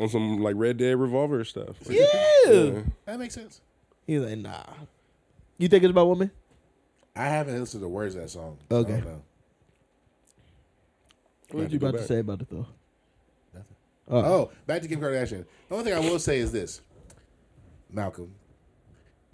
On some like Red Dead Revolver stuff. Yeah. Yeah. That makes sense. He's like, nah. You think it's about women? I haven't listened to the words of that song. Okay. I don't know. What Have you to go about to say about it though? Nothing. Oh, Oh, back to Kim Kardashian. The only thing I will say is this, Malcolm.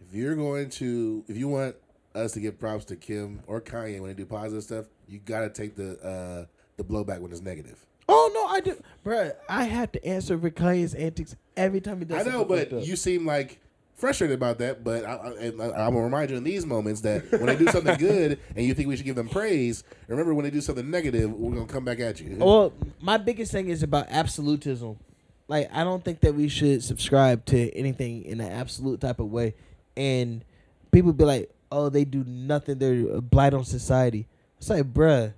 If you're going to, if you want us to give props to Kim or Kanye when they do positive stuff, you got to take the uh, the blowback when it's negative. oh no, I do, bro. I have to answer for Kanye's antics every time he does. I know, but you seem like frustrated about that. But I, I, I- I'm gonna remind you in these moments that when they do something good and you think we should give them praise, remember when they do something negative, we're gonna come back at you. Well, my biggest thing is about absolutism. Like, I don't think that we should subscribe to anything in an absolute type of way. And people be like, "Oh, they do nothing. They're a blight on society." It's like, bruh,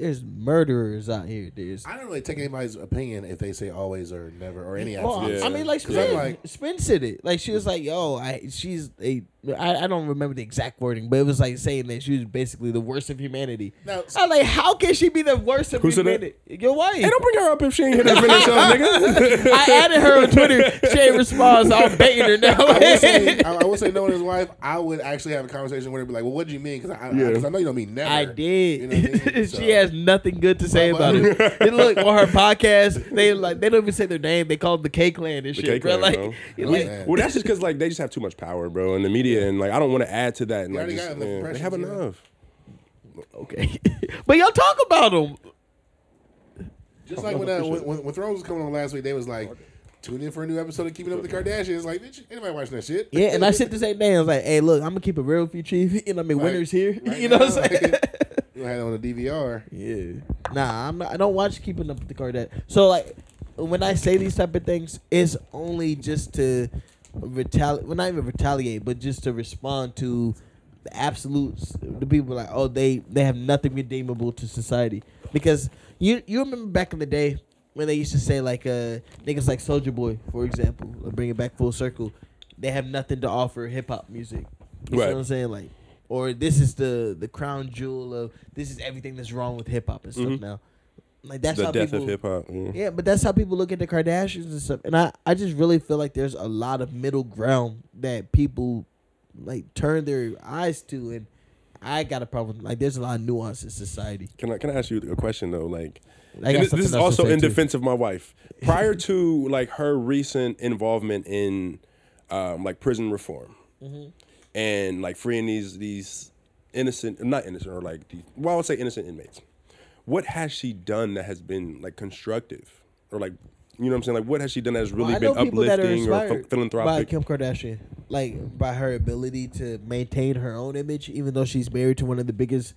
there's murderers out here. There's I don't really take anybody's opinion if they say always or never or any Well, absolute. Yeah. I mean, like 'Cause I'm Spin, like- Spin said it. Like she was like, "Yo, I she's a I, I don't remember the exact wording, but it was like saying that she was basically the worst of humanity." Now, I'm like, how can she be the worst of Who that? humanity? Your wife. Hey, don't bring her up if she ain't hit her finish up, nigga. I added her on Twitter. She ain't respond, so I'm baiting her now. I will say, I, I will say, knowing his wife, I would actually have a conversation with her, and be like, "Well, what do you mean?" Because I, Yeah. I, 'cause I know you don't mean never. I did. You know I mean? So- she has nothing good to say about it. They look on her podcast. They like they don't even say their name. They call them the K Clan and The shit, K bro. Clan, Like, bro. Like, man. Well, that's just because like they just have too much power, bro, in the media, and like I don't want to add to that. And They like, just, got enough yeah, they have you know? enough. okay, but y'all talk about them. Just like when, uh, when, when when Thrones was coming on last week, they was like, "Tune in for a new episode of Keeping Up with the Kardashians." Like, bitch, anybody watching that shit? Yeah, and I said the same thing. I was like, "Hey, look, I'm gonna keep it real with you, Chief. You know, what I mean, Right. winners here. Right you know what I'm saying? like, you had it on the DVR. yeah. Nah, I'm not, I don't watch Keeping Up with the Kardashians. So like, when I say these type of things, it's only just to retaliate. Well, not even retaliate, but just to respond to the absolutes. The people like, oh, they they have nothing redeemable to society because you you remember back in the day when they used to say like uh niggas like Soulja Boy, for example, bring it back full circle, they have nothing to offer hip hop music. You Right. what I'm saying? Like, or this is the the crown jewel of this is everything that's wrong with hip hop and stuff Mhm. now. Like that's the how death people, of hip hop. Yeah. yeah, but that's how people look at the Kardashians and stuff. And I, I just really feel like there's a lot of middle ground that people like turn their eyes to, and I got a problem. Like, there's a lot of nuance in society. Can I can I ask you a question though? Like, I and got this, this is also in too. defense of my wife. Prior to like her recent involvement in um, like prison reform Mm-hmm. And like freeing these these innocent, not innocent, or like these, well, I would say innocent inmates. What has she done that has been like constructive or like you know what I'm saying? Like, what has she done that has really Well, been know people that are uplifting or ph- philanthropic? by Kim Kardashian, like by her ability to maintain her own image, even though she's married to one of the biggest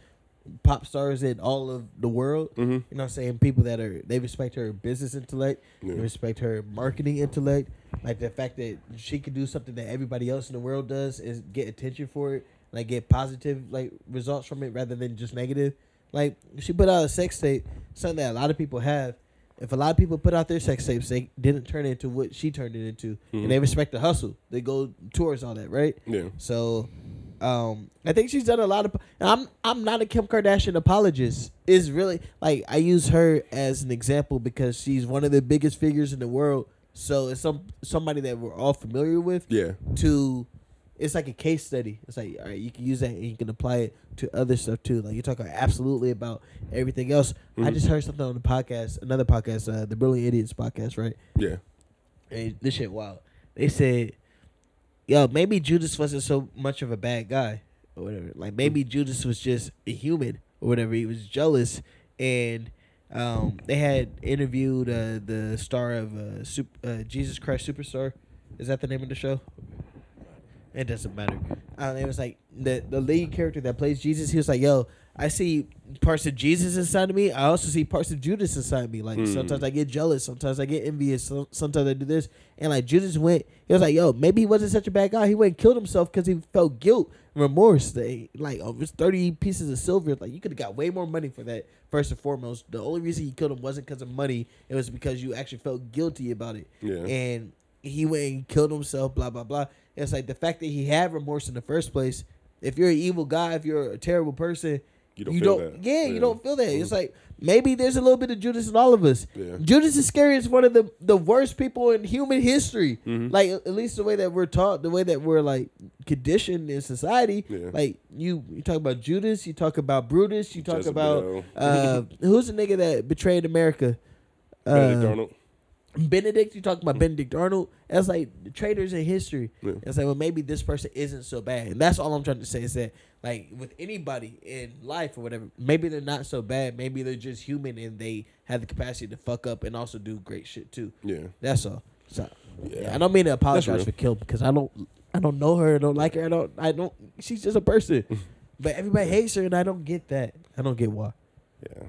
pop stars in all of the world. Mhm. You know, what I'm saying people that are they respect her business intellect, Yeah. they respect her marketing intellect, like the fact that she could do something that everybody else in the world does is get attention for it, like get positive like results from it rather than just negative. Like she put out a sex tape, something that a lot of people have. If a lot of people put out their sex tapes, they didn't turn it into what she turned it into, Mhm. and they respect the hustle. They go towards all that, right? Yeah. So, um, I think she's done a lot of. I'm I'm not a Kim Kardashian apologist. Is really like I use her as an example because she's one of the biggest figures in the world. So it's some somebody that we're all familiar with. Yeah. To, it's like a case study. It's like all right, you can use that and you can apply it to other stuff too. Like you're talking absolutely about everything else. I Mhm. just heard something on the podcast, another podcast, uh, the Brilliant Idiots podcast, right? Yeah. And this shit wild. They said yo, maybe Judas wasn't so much of a bad guy or whatever. Like maybe Judas was just a human or whatever. He was jealous, and um, they had interviewed uh, the star of uh, Sup- uh, Jesus Christ Superstar. Is that the name of the show? It doesn't matter. Uh, it was like the the lead character that plays Jesus. He was like, "Yo, I see parts of Jesus inside of me. I also see parts of Judas inside of me. Like Mm. sometimes I get jealous, sometimes I get envious, so, sometimes I do this." And like Judas went, he was like, "Yo, maybe he wasn't such a bad guy. He went and killed himself because he felt guilt, remorse. They like oh, it's thirty pieces of silver. Like you could have got way more money for that. First and foremost, the only reason he killed him wasn't because of money. It was because you actually felt guilty about it. Yeah. And he went and killed himself. Blah blah blah. It's like the fact that he had remorse in the first place. If you're an evil guy, if you're a terrible person, You don't feel that. Yeah, Yeah. you don't feel that. It's like maybe there's a little bit of Judas in all of us. Yeah. Judas Iscariot is one of the the worst people in human history. Mm-hmm. Like at least the way that we're taught, the way that we're like conditioned in society. Yeah. Like you, you talk about Judas, you talk about Brutus, you talk Jezebel. about uh, who's the nigga that betrayed America? Benedict Uh, Arnold. Benedict, you talk about Benedict Arnold. That's like the traitors in history. Yeah. It's like, well, maybe this person isn't so bad. And that's all I'm trying to say is that, like, with anybody in life or whatever, maybe they're not so bad. Maybe they're just human and they have the capacity to fuck up and also do great shit too. Yeah. That's all. So, yeah. Yeah. I don't mean to apologize for Kim because I don't, I don't know her. I don't like her. I don't, I don't. She's just a person. but everybody hates her, and I don't get that. I don't get why. Yeah.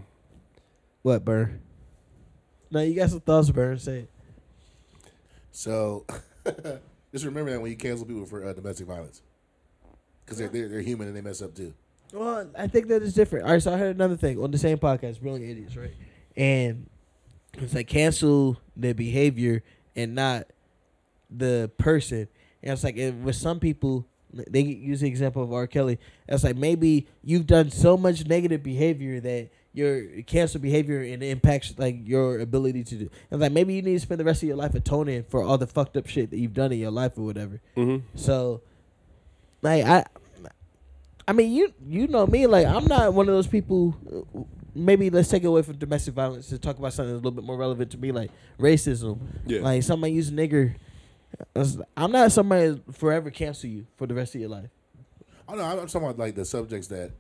What, Bern? No, you got some thoughts, Bern. Say it. So just remember that when you cancel people for uh, domestic violence, because they're, they're they're human and they mess up too. Well, I think that is different. All right, so I heard another thing on the same podcast, Brilliant Idiots, right? And it's like cancel the behavior and not the person. And it's like and with some people, they use the example of R. Kelly. It's like maybe you've done so much negative behavior that your cancel behavior and it impacts like your ability to do. And like maybe you need to spend the rest of your life atoning for all the fucked up shit that you've done in your life or whatever. Mm-hmm. So, like I, I mean, you you know me. Like I'm not one of those people. Maybe let's take it away from domestic violence to talk about something that's a little bit more relevant to me, like racism. Yeah. Like somebody use nigger. I'm not somebody that forever cancel you for the rest of your life. Oh no, I'm I'm talking about like the subjects that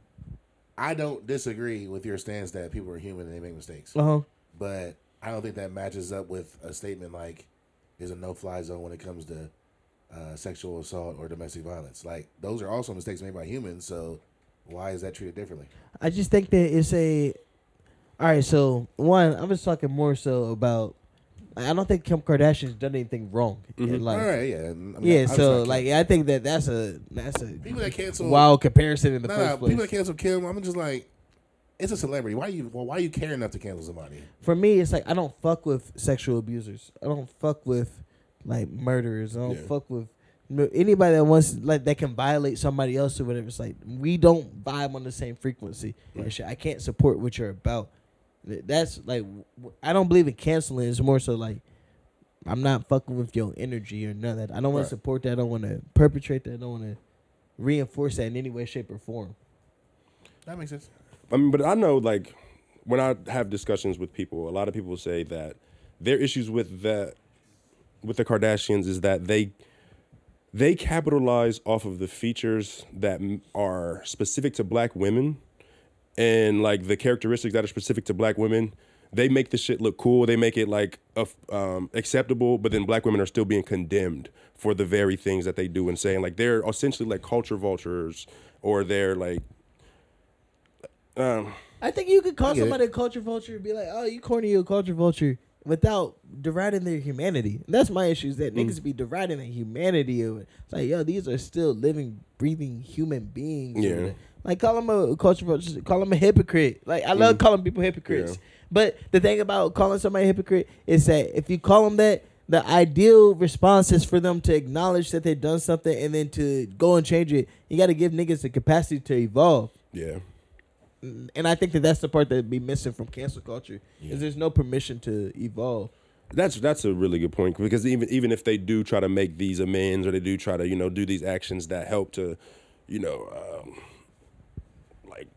I don't disagree with your stance that people are human and they make mistakes, Uh huh. but I don't think that matches up with a statement like there's a no-fly zone when it comes to uh, sexual assault or domestic violence. Like those are also mistakes made by humans. So why is that treated differently? I just think that it's a. All right, so one, I'm just talking more so about. I don't think Kim Kardashian's done anything wrong life. All right, yeah, I mean, Yeah, so like I think that that's a that's a people that cancel wild comparison in the Nah, first place. people that cancel Kim, I'm just like, it's a celebrity. Why you? Well, why you care enough to cancel somebody? For me, it's like I don't fuck with sexual abusers. I don't fuck with like murderers. I don't Yeah. fuck with anybody that wants like that can violate somebody else or whatever. It's like we don't vibe on the same frequency. and shit. I can't support what you're about. That's like I don't believe in canceling. It's more so like I'm not fucking with your energy or none of that. I don't want Right. to support that. I don't want to perpetrate that. I don't want to reinforce that in any way, shape, or form. That makes sense. I mean, but I know like when I have discussions with people, a lot of people say that their issues with that with the Kardashians is that they they capitalize off of the features that are specific to black women and like the characteristics that are specific to black women. They make the shit look cool. They make it like a, um, acceptable, but then black women are still being condemned for the very things that they do and saying like they're essentially like culture vultures or they're like um, I think you could call get it. somebody a culture vulture and be like, "Oh, you corny, you a culture vulture," without deriding their humanity. And that's my issue is that Mm. niggas be deriding the humanity of it. It's like, yo, these are still living, breathing human beings. Yeah. Like call them a culture call them a hypocrite. Like I love calling people hypocrites. Mm. Yeah. But the thing about calling somebody a hypocrite is that if you call them that, the ideal response is for them to acknowledge that they've done something and then to go and change it. You got to give niggas the capacity to evolve yeah. And I think that that's the part that be missing from cancel culture is there's no permission to evolve. That's that's a really good point because even even if they do try to make these amends or they do try to you know do these actions that help to, you know, um, like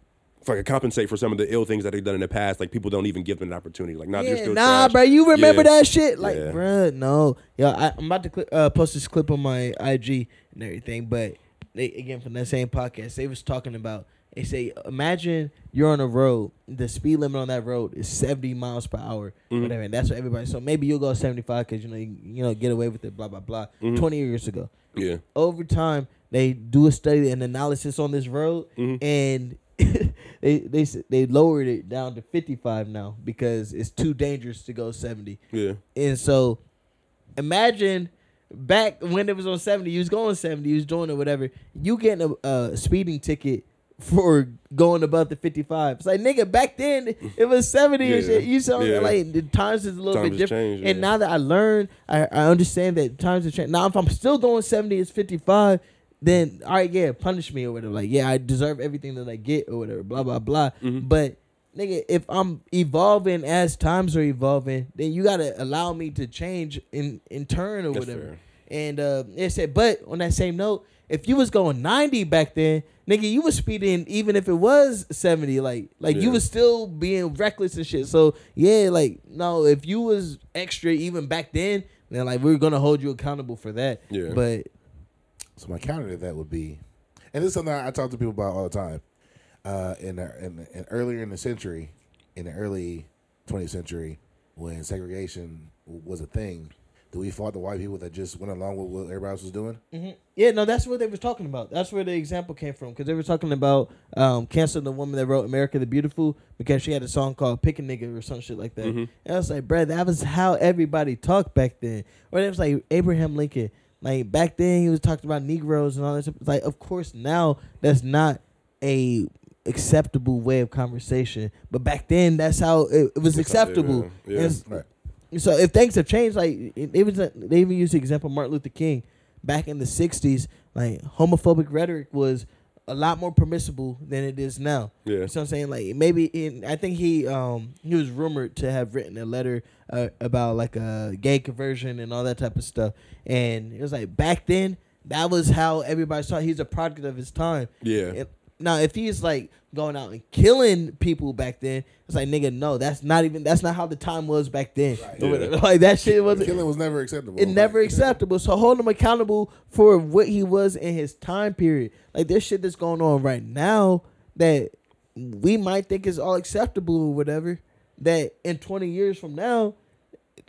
fucking compensate for some of the ill things that they've done in the past. Like people don't even give them an opportunity. Like, nah, Yeah, nah, trash. bro. You remember Yeah. that shit? Like, Yeah. bruh, no. Yo, I, I'm about to cli uh, post this clip on my IG and everything, but they again from that same podcast, they was talking about. They say, imagine you're on a road. The speed limit on that road is 70 miles per hour, Mhm. whatever. And that's what everybody. So maybe you'll go 75 because you know you, you know get away with it. Blah blah blah. Mhm. 20 years ago, Yeah. over time they do a study and analysis on this road Mhm. and they they they lowered it down to 55 now because it's too dangerous to go 70 Yeah. and so imagine back when it was on 70 you was going 70 you was doing it whatever you getting a, a speeding ticket for going above the 55 it's like nigga back then it was 70 Yeah. and shit you saw Yeah. like the times is a little Times bit different changed, and yeah. now that i learned I, I understand that times have changed now if i'm still going 70 it's 55 then all right yeah punish me or whatever like yeah i deserve everything that i get or whatever blah blah blah Mhm. but nigga if i'm evolving as times are evolving then you gotta allow me to change in in turn or That's whatever fair. and uh it said but on that same note if you was going 90 back then nigga you was speeding even if it was 70 like like you Yeah. was still being reckless and shit so yeah like no if you was extra even back then then like we're gonna hold you accountable for that Yeah. but So my counter to that would be, and this is something I talk to people about all the time. Uh, in, the, in, in earlier in the century, in the early 20th century, when segregation was a thing, do we fought the white people that just went along with what everybody else was doing? Yeah, no, that's what they were talking about. That's where the example came from because they were talking about um, canceling the woman that wrote "America the Beautiful" because she had a song called "Pick a Nigga" or some shit like that. Mhm. And I was like, bruh, that was how everybody talked back then. Or it was like Abraham Lincoln. Like back then, he was talking about Negroes and all that. Stuff. Like, of course, now that's not a acceptable way of conversation. But back then, that's how it, it was That's acceptable. yeah. Right. So if things have changed, like it, was, they even used the example of Martin Luther King back in the '60s. Like homophobic rhetoric was a lot more permissible than it is now. Yeah. So I'm saying like maybe in I think he um he was rumored to have written a letter uh, about like a gay conversion and all that type of stuff. And it was like back then that was how everybody saw he's a product of his time. Yeah. And now if he's like going out and killing people back then, it's like nigga no, that's not even that's not how the time was back then. Or whatever. Yeah. Like that shit wasn't Killing was never acceptable. it never Like, acceptable. So hold him accountable for what he was in his time period. Like this shit that's going on right now that we might think is all acceptable or whatever. That in twenty years from now,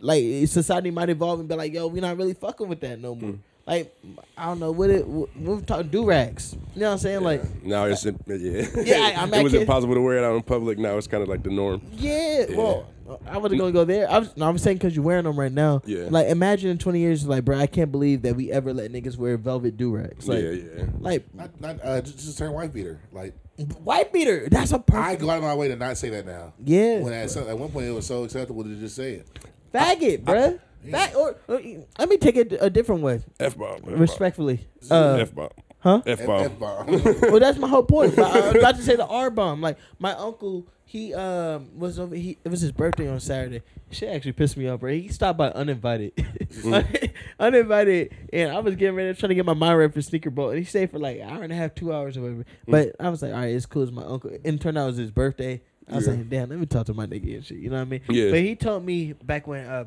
like society might evolve and be like, yo, we're not really fucking with that no more. Mm. Like I don't know what it. We're talking do rags. You know what I'm saying? Like now it's yeah. Yeah, I- I mean, it was can't- impossible to wear it out in public. Now it's kind of like the norm. Yeah, well, I wasn't gonna go there. I was, no, I'm saying because you're wearing them right now. Yeah. Like, imagine in 20 years, like, bro, I can't believe that we ever let niggas wear velvet do rags. Like, yeah, yeah. like Not, not uh, just, just turn white beater. Like white beater. That's a I perfect. I go out of my way to not say that now. Yeah. When at, some, at one point it was so acceptable to just say it. faggot, bruh. Fag- or, or, let me take it a different way, F bomb. respectfully. Uh, F bomb. huh? F F bomb. bomb. well, that's my whole point. But I was about to say the R bomb. Like my uncle, he um was over. He it was his birthday on Saturday. Shit actually pissed me off, bro. He stopped by uninvited, uninvited, and I was getting ready trying to get my mind ready for sneaker bowl, and he stayed for like an hour and a half, two hours or whatever. But I was like, all right, it's cool. It's my uncle. And it turned out it was his birthday. I was Yeah. like, damn, let me talk to my nigga and shit. You know what I mean? Yeah. But he told me back when uh.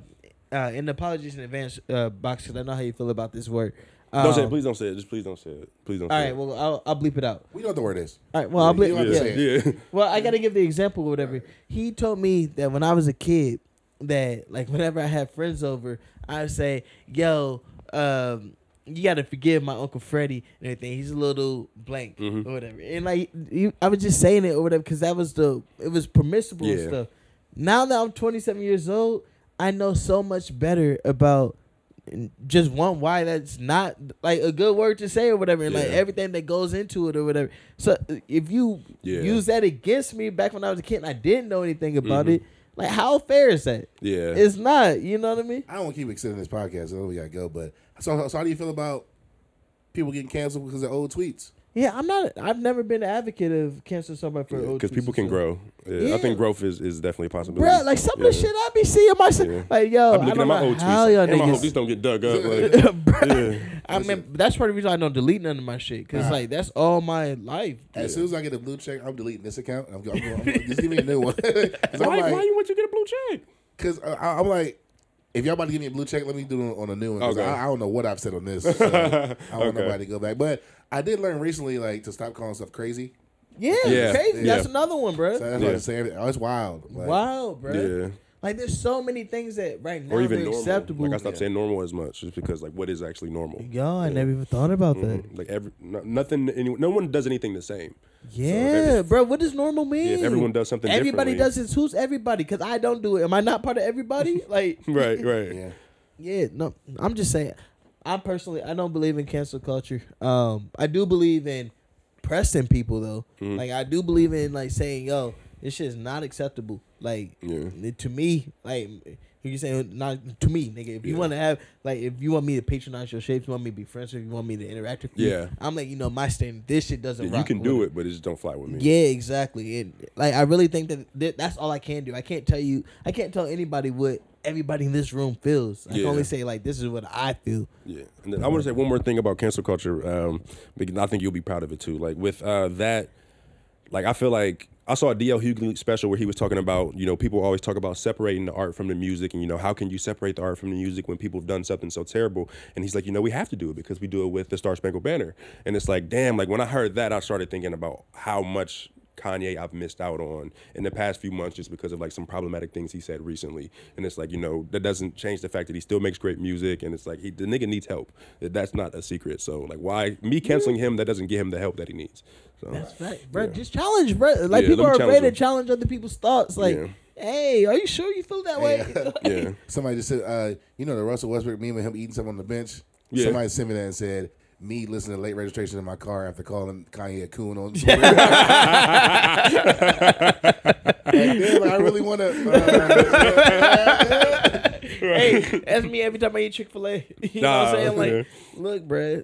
Uh, in the apologies in advance uh, Boxx, because I know how you feel about this word. Don't say it. Um, Please don't say it. Just please don't say it. Please don't All say right, it. well, I'll, I'll bleep it out. we know what the word is. All right, well, I'll bleep. don't have to yeah. say yeah. Well, I gotta give the example or whatever. He told me that when I was a kid, that like whenever I had friends over, I'd say, "Yo, um, you gotta forgive my uncle Freddie and everything. He's a little blank Mhm. or whatever." And like, you, I was just saying it or whatever because that was the it was permissible and Yeah. stuff. Now that I'm 27 years old, I know so much better about just one why that's not like a good word to say or whatever and like everything that goes into it or whatever so if you Yeah. use that against me back when i was a kid and i didn't know anything about Mhm. it like how fair is that Yeah. it's not you know what i mean I don't want to keep extending this podcast. I know we gotta go, but so, so how do you feel about people getting canceled because of old tweets? Yeah, I'm not. I've never been an advocate of canceling somebody for old because tweets people can stuff. grow. Yeah, Yeah. I think growth is, is definitely a possibility. Bruh, like some of the shit I be seeing myself, Yeah. like yo, I be I looking don't at my know old tweets. how Like, y'all Damn, I hope these don't get dug up. Like, Bruh, yeah. I mean, that's part of the reason I don't delete none of my shit, cause Nah. like that's all my life. As soon as I get a blue check, I'm deleting this account. I'm, going, I'm going, I'm going just give me a new one. Why, like, why you want you get a blue check? Because uh, I, I'm like, if y'all about to give me a blue check, let me do it on a new one. Okay. I, I don't know what I've said on this. So I don't want Okay. nobody to go back. But I did learn recently, like, to stop calling stuff crazy. Yeah, Yeah. crazy. Yeah. That's another one, bro. So that's why I say everything. Oh, it's wild. Like, wow, bro. Yeah. Like there's so many things that right now Or even are normal. acceptable. Like I stopped saying normal as much just because like what is actually normal? Yo, I never even thought about that. Mhm. Like every no, nothing. Any, no one does anything the same. Yeah, every- bro. What does normal mean? Yeah, everyone does something everybody does it. Who's everybody? Because I don't do it. Am I not part of everybody? Like, Right, right. Yeah. yeah. No, I'm just saying. I personally, I don't believe in cancel culture. Um, I do believe in pressing people though. Mhm. Like, I do believe in like saying, "Yo, this shit is not acceptable." Like, Yeah. to me, like. You saying not to me, nigga. If you Yeah. want to have like, if you want me to patronize your shapes, you want me to be friends, with you, if you want me to interact with you, Yeah. I'm like, you know, my standard. This shit doesn't. Yeah, you can do me. it, but it just don't fly with me. Yeah, exactly. And like I really think that th- that's all I can do. I can't tell you. I can't tell anybody what everybody in this room feels. I can only say like this is what I feel. Yeah, and then I want to say one more thing about cancel culture, um, because I think you'll be proud of it too. Like with uh, that, like I feel like I saw a DL Hughley special where he was talking about you know people always talk about separating the art from the music, and you know how can you separate the art from the music when people have done something so terrible? And he's like, you know, we have to do it because we do it with the Star Spangled Banner, and it's like, damn, like when I heard that, I started thinking about how much Kanye I've missed out on in the past few months just because of like some problematic things he said recently. And it's like, you know, that doesn't change the fact that he still makes great music and it's like he the nigga needs help. That's not a secret. So like why me canceling him that doesn't get him the help that he needs. So That's right, bro. Just challenge, bro. Like Yeah, people are me afraid to challenge challenge other people's thoughts. Like, Yeah. hey, are you sure you feel that way? yeah. Somebody just said, uh, you know, the Russell Westbrook meme of him eating something on the bench. Yeah. Somebody sent me that and said, me listening to late registration in my car after calling Kanye a coon on. like, damn, like, I really want to. Uh, hey, that's me every time I eat Chick Fil A. You know what I'm saying? Like, look, bro,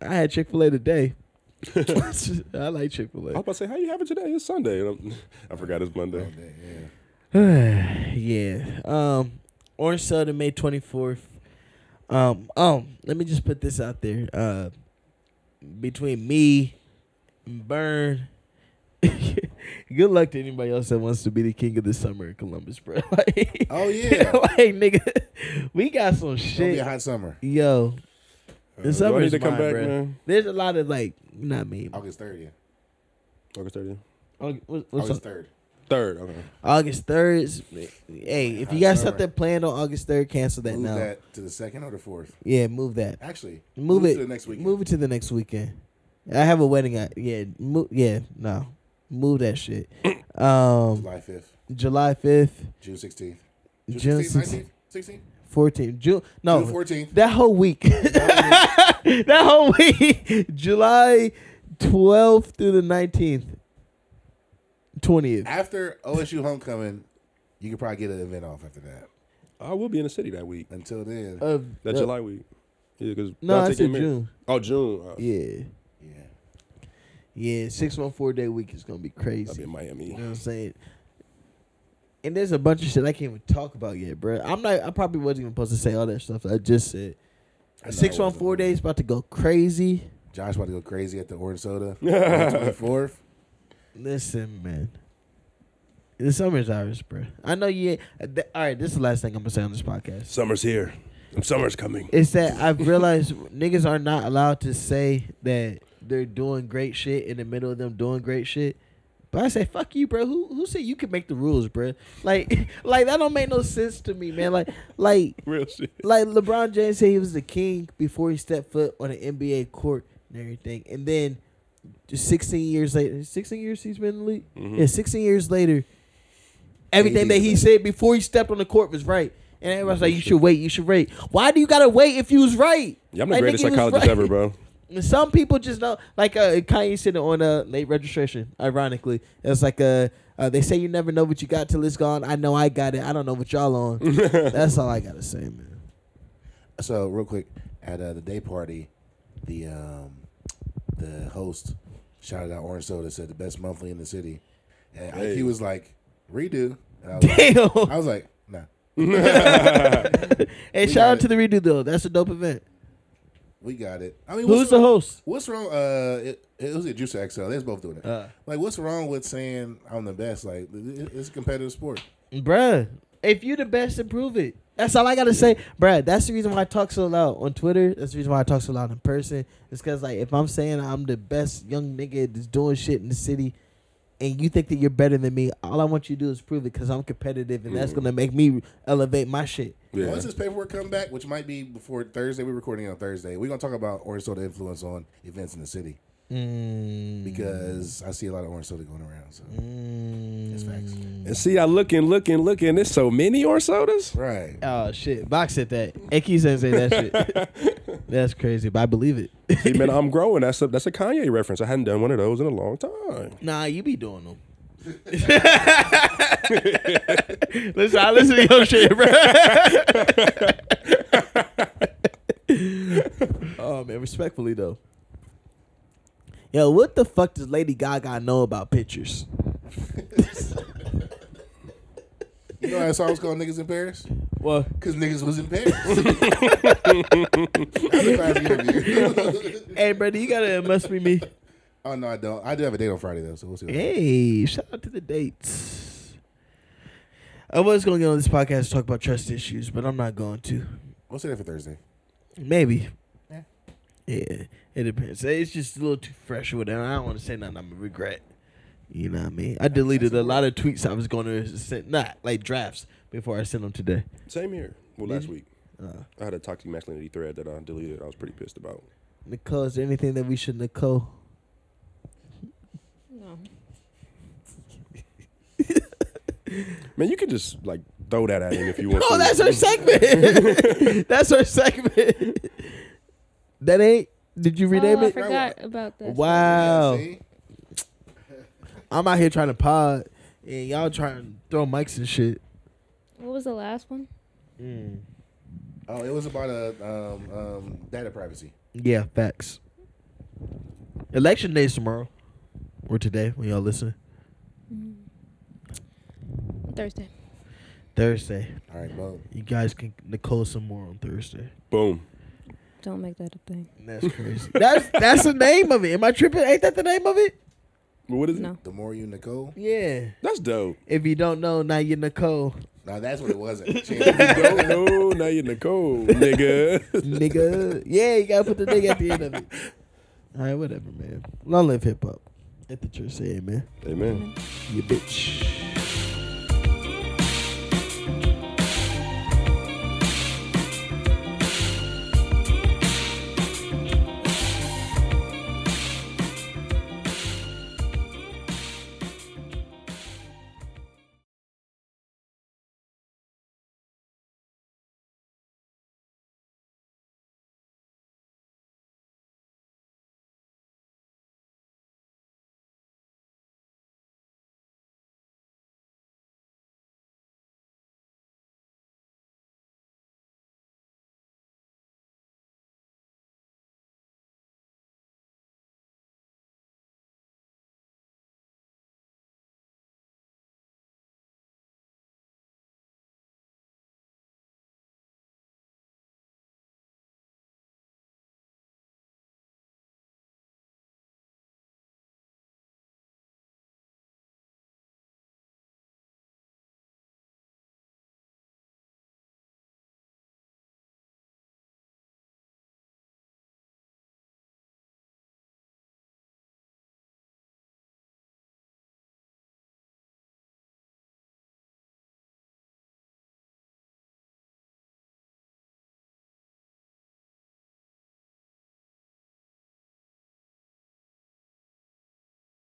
I had Chick Fil A today. I like Chick Fil I was about to say, how you have it today? It's Sunday. And I'm, I forgot it's Monday. yeah. Um, Orange Soda, May twenty fourth. Um, um, let me just put this out there. Uh, between me and Bern. Good luck to anybody else that wants to be the king of the summer in Columbus, bro. like, oh, yeah. like nigga, we got some It's going to be a shit. hot summer. Yo, Uh, the summer need is to come back, bruh. man? There's a lot of like, not me. August 3rd, yeah. August 30th? August, what- what's August up? 3rd. Okay. August third. is- Hey, if you got something planned on August third, cancel that Move now. that to the second or the fourth. Yeah, move that. Actually, Move, it to the next weekend. Move it to the next weekend. I have a wedding. At, yeah, move. Yeah, no, move that shit. Um, July 5th, July fifth, June 16th. June June 16th, 16th, 19th, 16th? 14th, June. No, June 14th. that whole week. that whole week, July twelfth through the nineteenth, twentieth. After OSU homecoming, you could probably get an event off after that. I will be in the city that week. Until then, Of That uh, July week. Yeah, because No, I said June. Oh, June. Uh, Yeah, yeah. yeah. Six one four day week is gonna be crazy. I'll be crazy. in Miami. You know what I'm saying? And there's a bunch of shit I can't even talk about yet, bro. I'm not. I probably wasn't even supposed to say all that stuff I just said. I know Six I four days about to go crazy. Josh about to go crazy at the Orange Soda. Twenty fourth. Listen, man. The summer's ours, bro. I know you. Ain't, uh, th- all right, this is the last thing I'm gonna say on this podcast. Summer's here. Summer's coming. It's that I've realized niggas are not allowed to say that they're doing great shit in the middle of them doing great shit. But I say, fuck you, bro. Who who said you can make the rules, bro? Like, like that don't make no sense to me, man. Like, like, Real shit. like LeBron James said he was the king before he stepped foot on an NBA court and everything, and then 16 years later, 16 years he's been in the league. Mhm. Yeah, 16 years later, everything that he said before he stepped on the court was right. And everybody's like, you should wait, you should wait. Why do you gotta wait if you was right? Yeah, I'm the Like, greatest nigga, psychologist right. ever, bro. Some people just don't like uh, Kanye said it on uh, late registration. Ironically, it's like uh, uh, they say you never know what you got till it's gone. I know I got it. I don't know what y'all on. That's all I gotta say, man. So real quick, at uh, the day party, the um, the host shouted out Orange Soda, said the best monthly in the city, and Hey. he was like, "Redo." And I was like, I was like, "Nah, hey, We shout out it. to the redo though. That's a dope event. we got it." I mean, Who's what's the host? What's wrong? Uh, it, it was at Juice XL. They're both doing it. Uh. like, what's wrong with saying I'm the best? Like, it- it's a competitive sport. Bruh, if you're the best, improve it. That's all I gotta say, bruh. That's the reason why I talk so loud on Twitter. That's the reason why I talk so loud in person. It's because like if I'm saying I'm the best young nigga that's doing shit in the city, and you think that you're better than me, all I want you to do is prove it because I'm competitive, and that's mm. gonna make me elevate my shit. Yeah. Once this paperwork come back, which might be before Thursday, we're recording on Thursday. We're gonna talk about Orange Soda influence on events in the city Mm. because I see a lot of Orange Soda going around. So Mm. it's facts. And see, I looking, looking, looking. There's so many orange sodas. Right. Oh shit, Boxx said that. Eki said that shit. That's crazy, but I believe it. See, man, I'm growing. That's a that's a Kanye reference. I hadn't done one of those in a long time. Nah, you be doing them. listen, I listen to your shit, bro. oh man, respectfully though. Yo, what the fuck does Lady Gaga know about pictures? You know that song's called "Niggas in Paris" Well, because niggas was in Paris. That's a classic interview. hey, brother, you gotta must be me. oh no, I don't. I do have a date on Friday though, so we'll see. Hey, shout out to the dates. I was gonna get on this podcast to talk about trust issues, but I'm not going to. We'll say that for Thursday. Maybe. Yeah. Yeah, it depends. It's just a little too fresh with it. I don't want to say nothing I'm gonna regret. You know what I mean? I deleted a lot of tweets I was going to send, not like drafts, before I sent them today. Same here. Well, last week Uh, I had a toxic masculinity thread that I deleted. I was pretty pissed about. Nichole, is there anything that we should Nichole? No. Man, you can just like throw that at him if you want. Oh, to. that's our segment. that's our segment. that ain't. Did you rename oh, I it? forgot about that. Wow. I'm out here trying to pod, and y'all trying to throw mics and shit. What was the last one? Oh, it was about a um, um, data privacy. Yeah, facts. Election day is tomorrow, or today when y'all listen. Thursday. Thursday. All right, boom. You guys can Nichole some more on Thursday. Boom. Don't make that a thing. That's crazy. that's that's the name of it. Am I tripping? Ain't that the name of it? Well, what is it? No. The more you Nichole. Yeah. That's dope. If you don't know, now you Nichole, Now that's what it wasn't. Change you don't know, now you're Nichole, nigga. nigga. Yeah, you gotta put the nigga at the end of it. All right, whatever, man. Long live hip hop. At the church say amen. Amen. You bitch.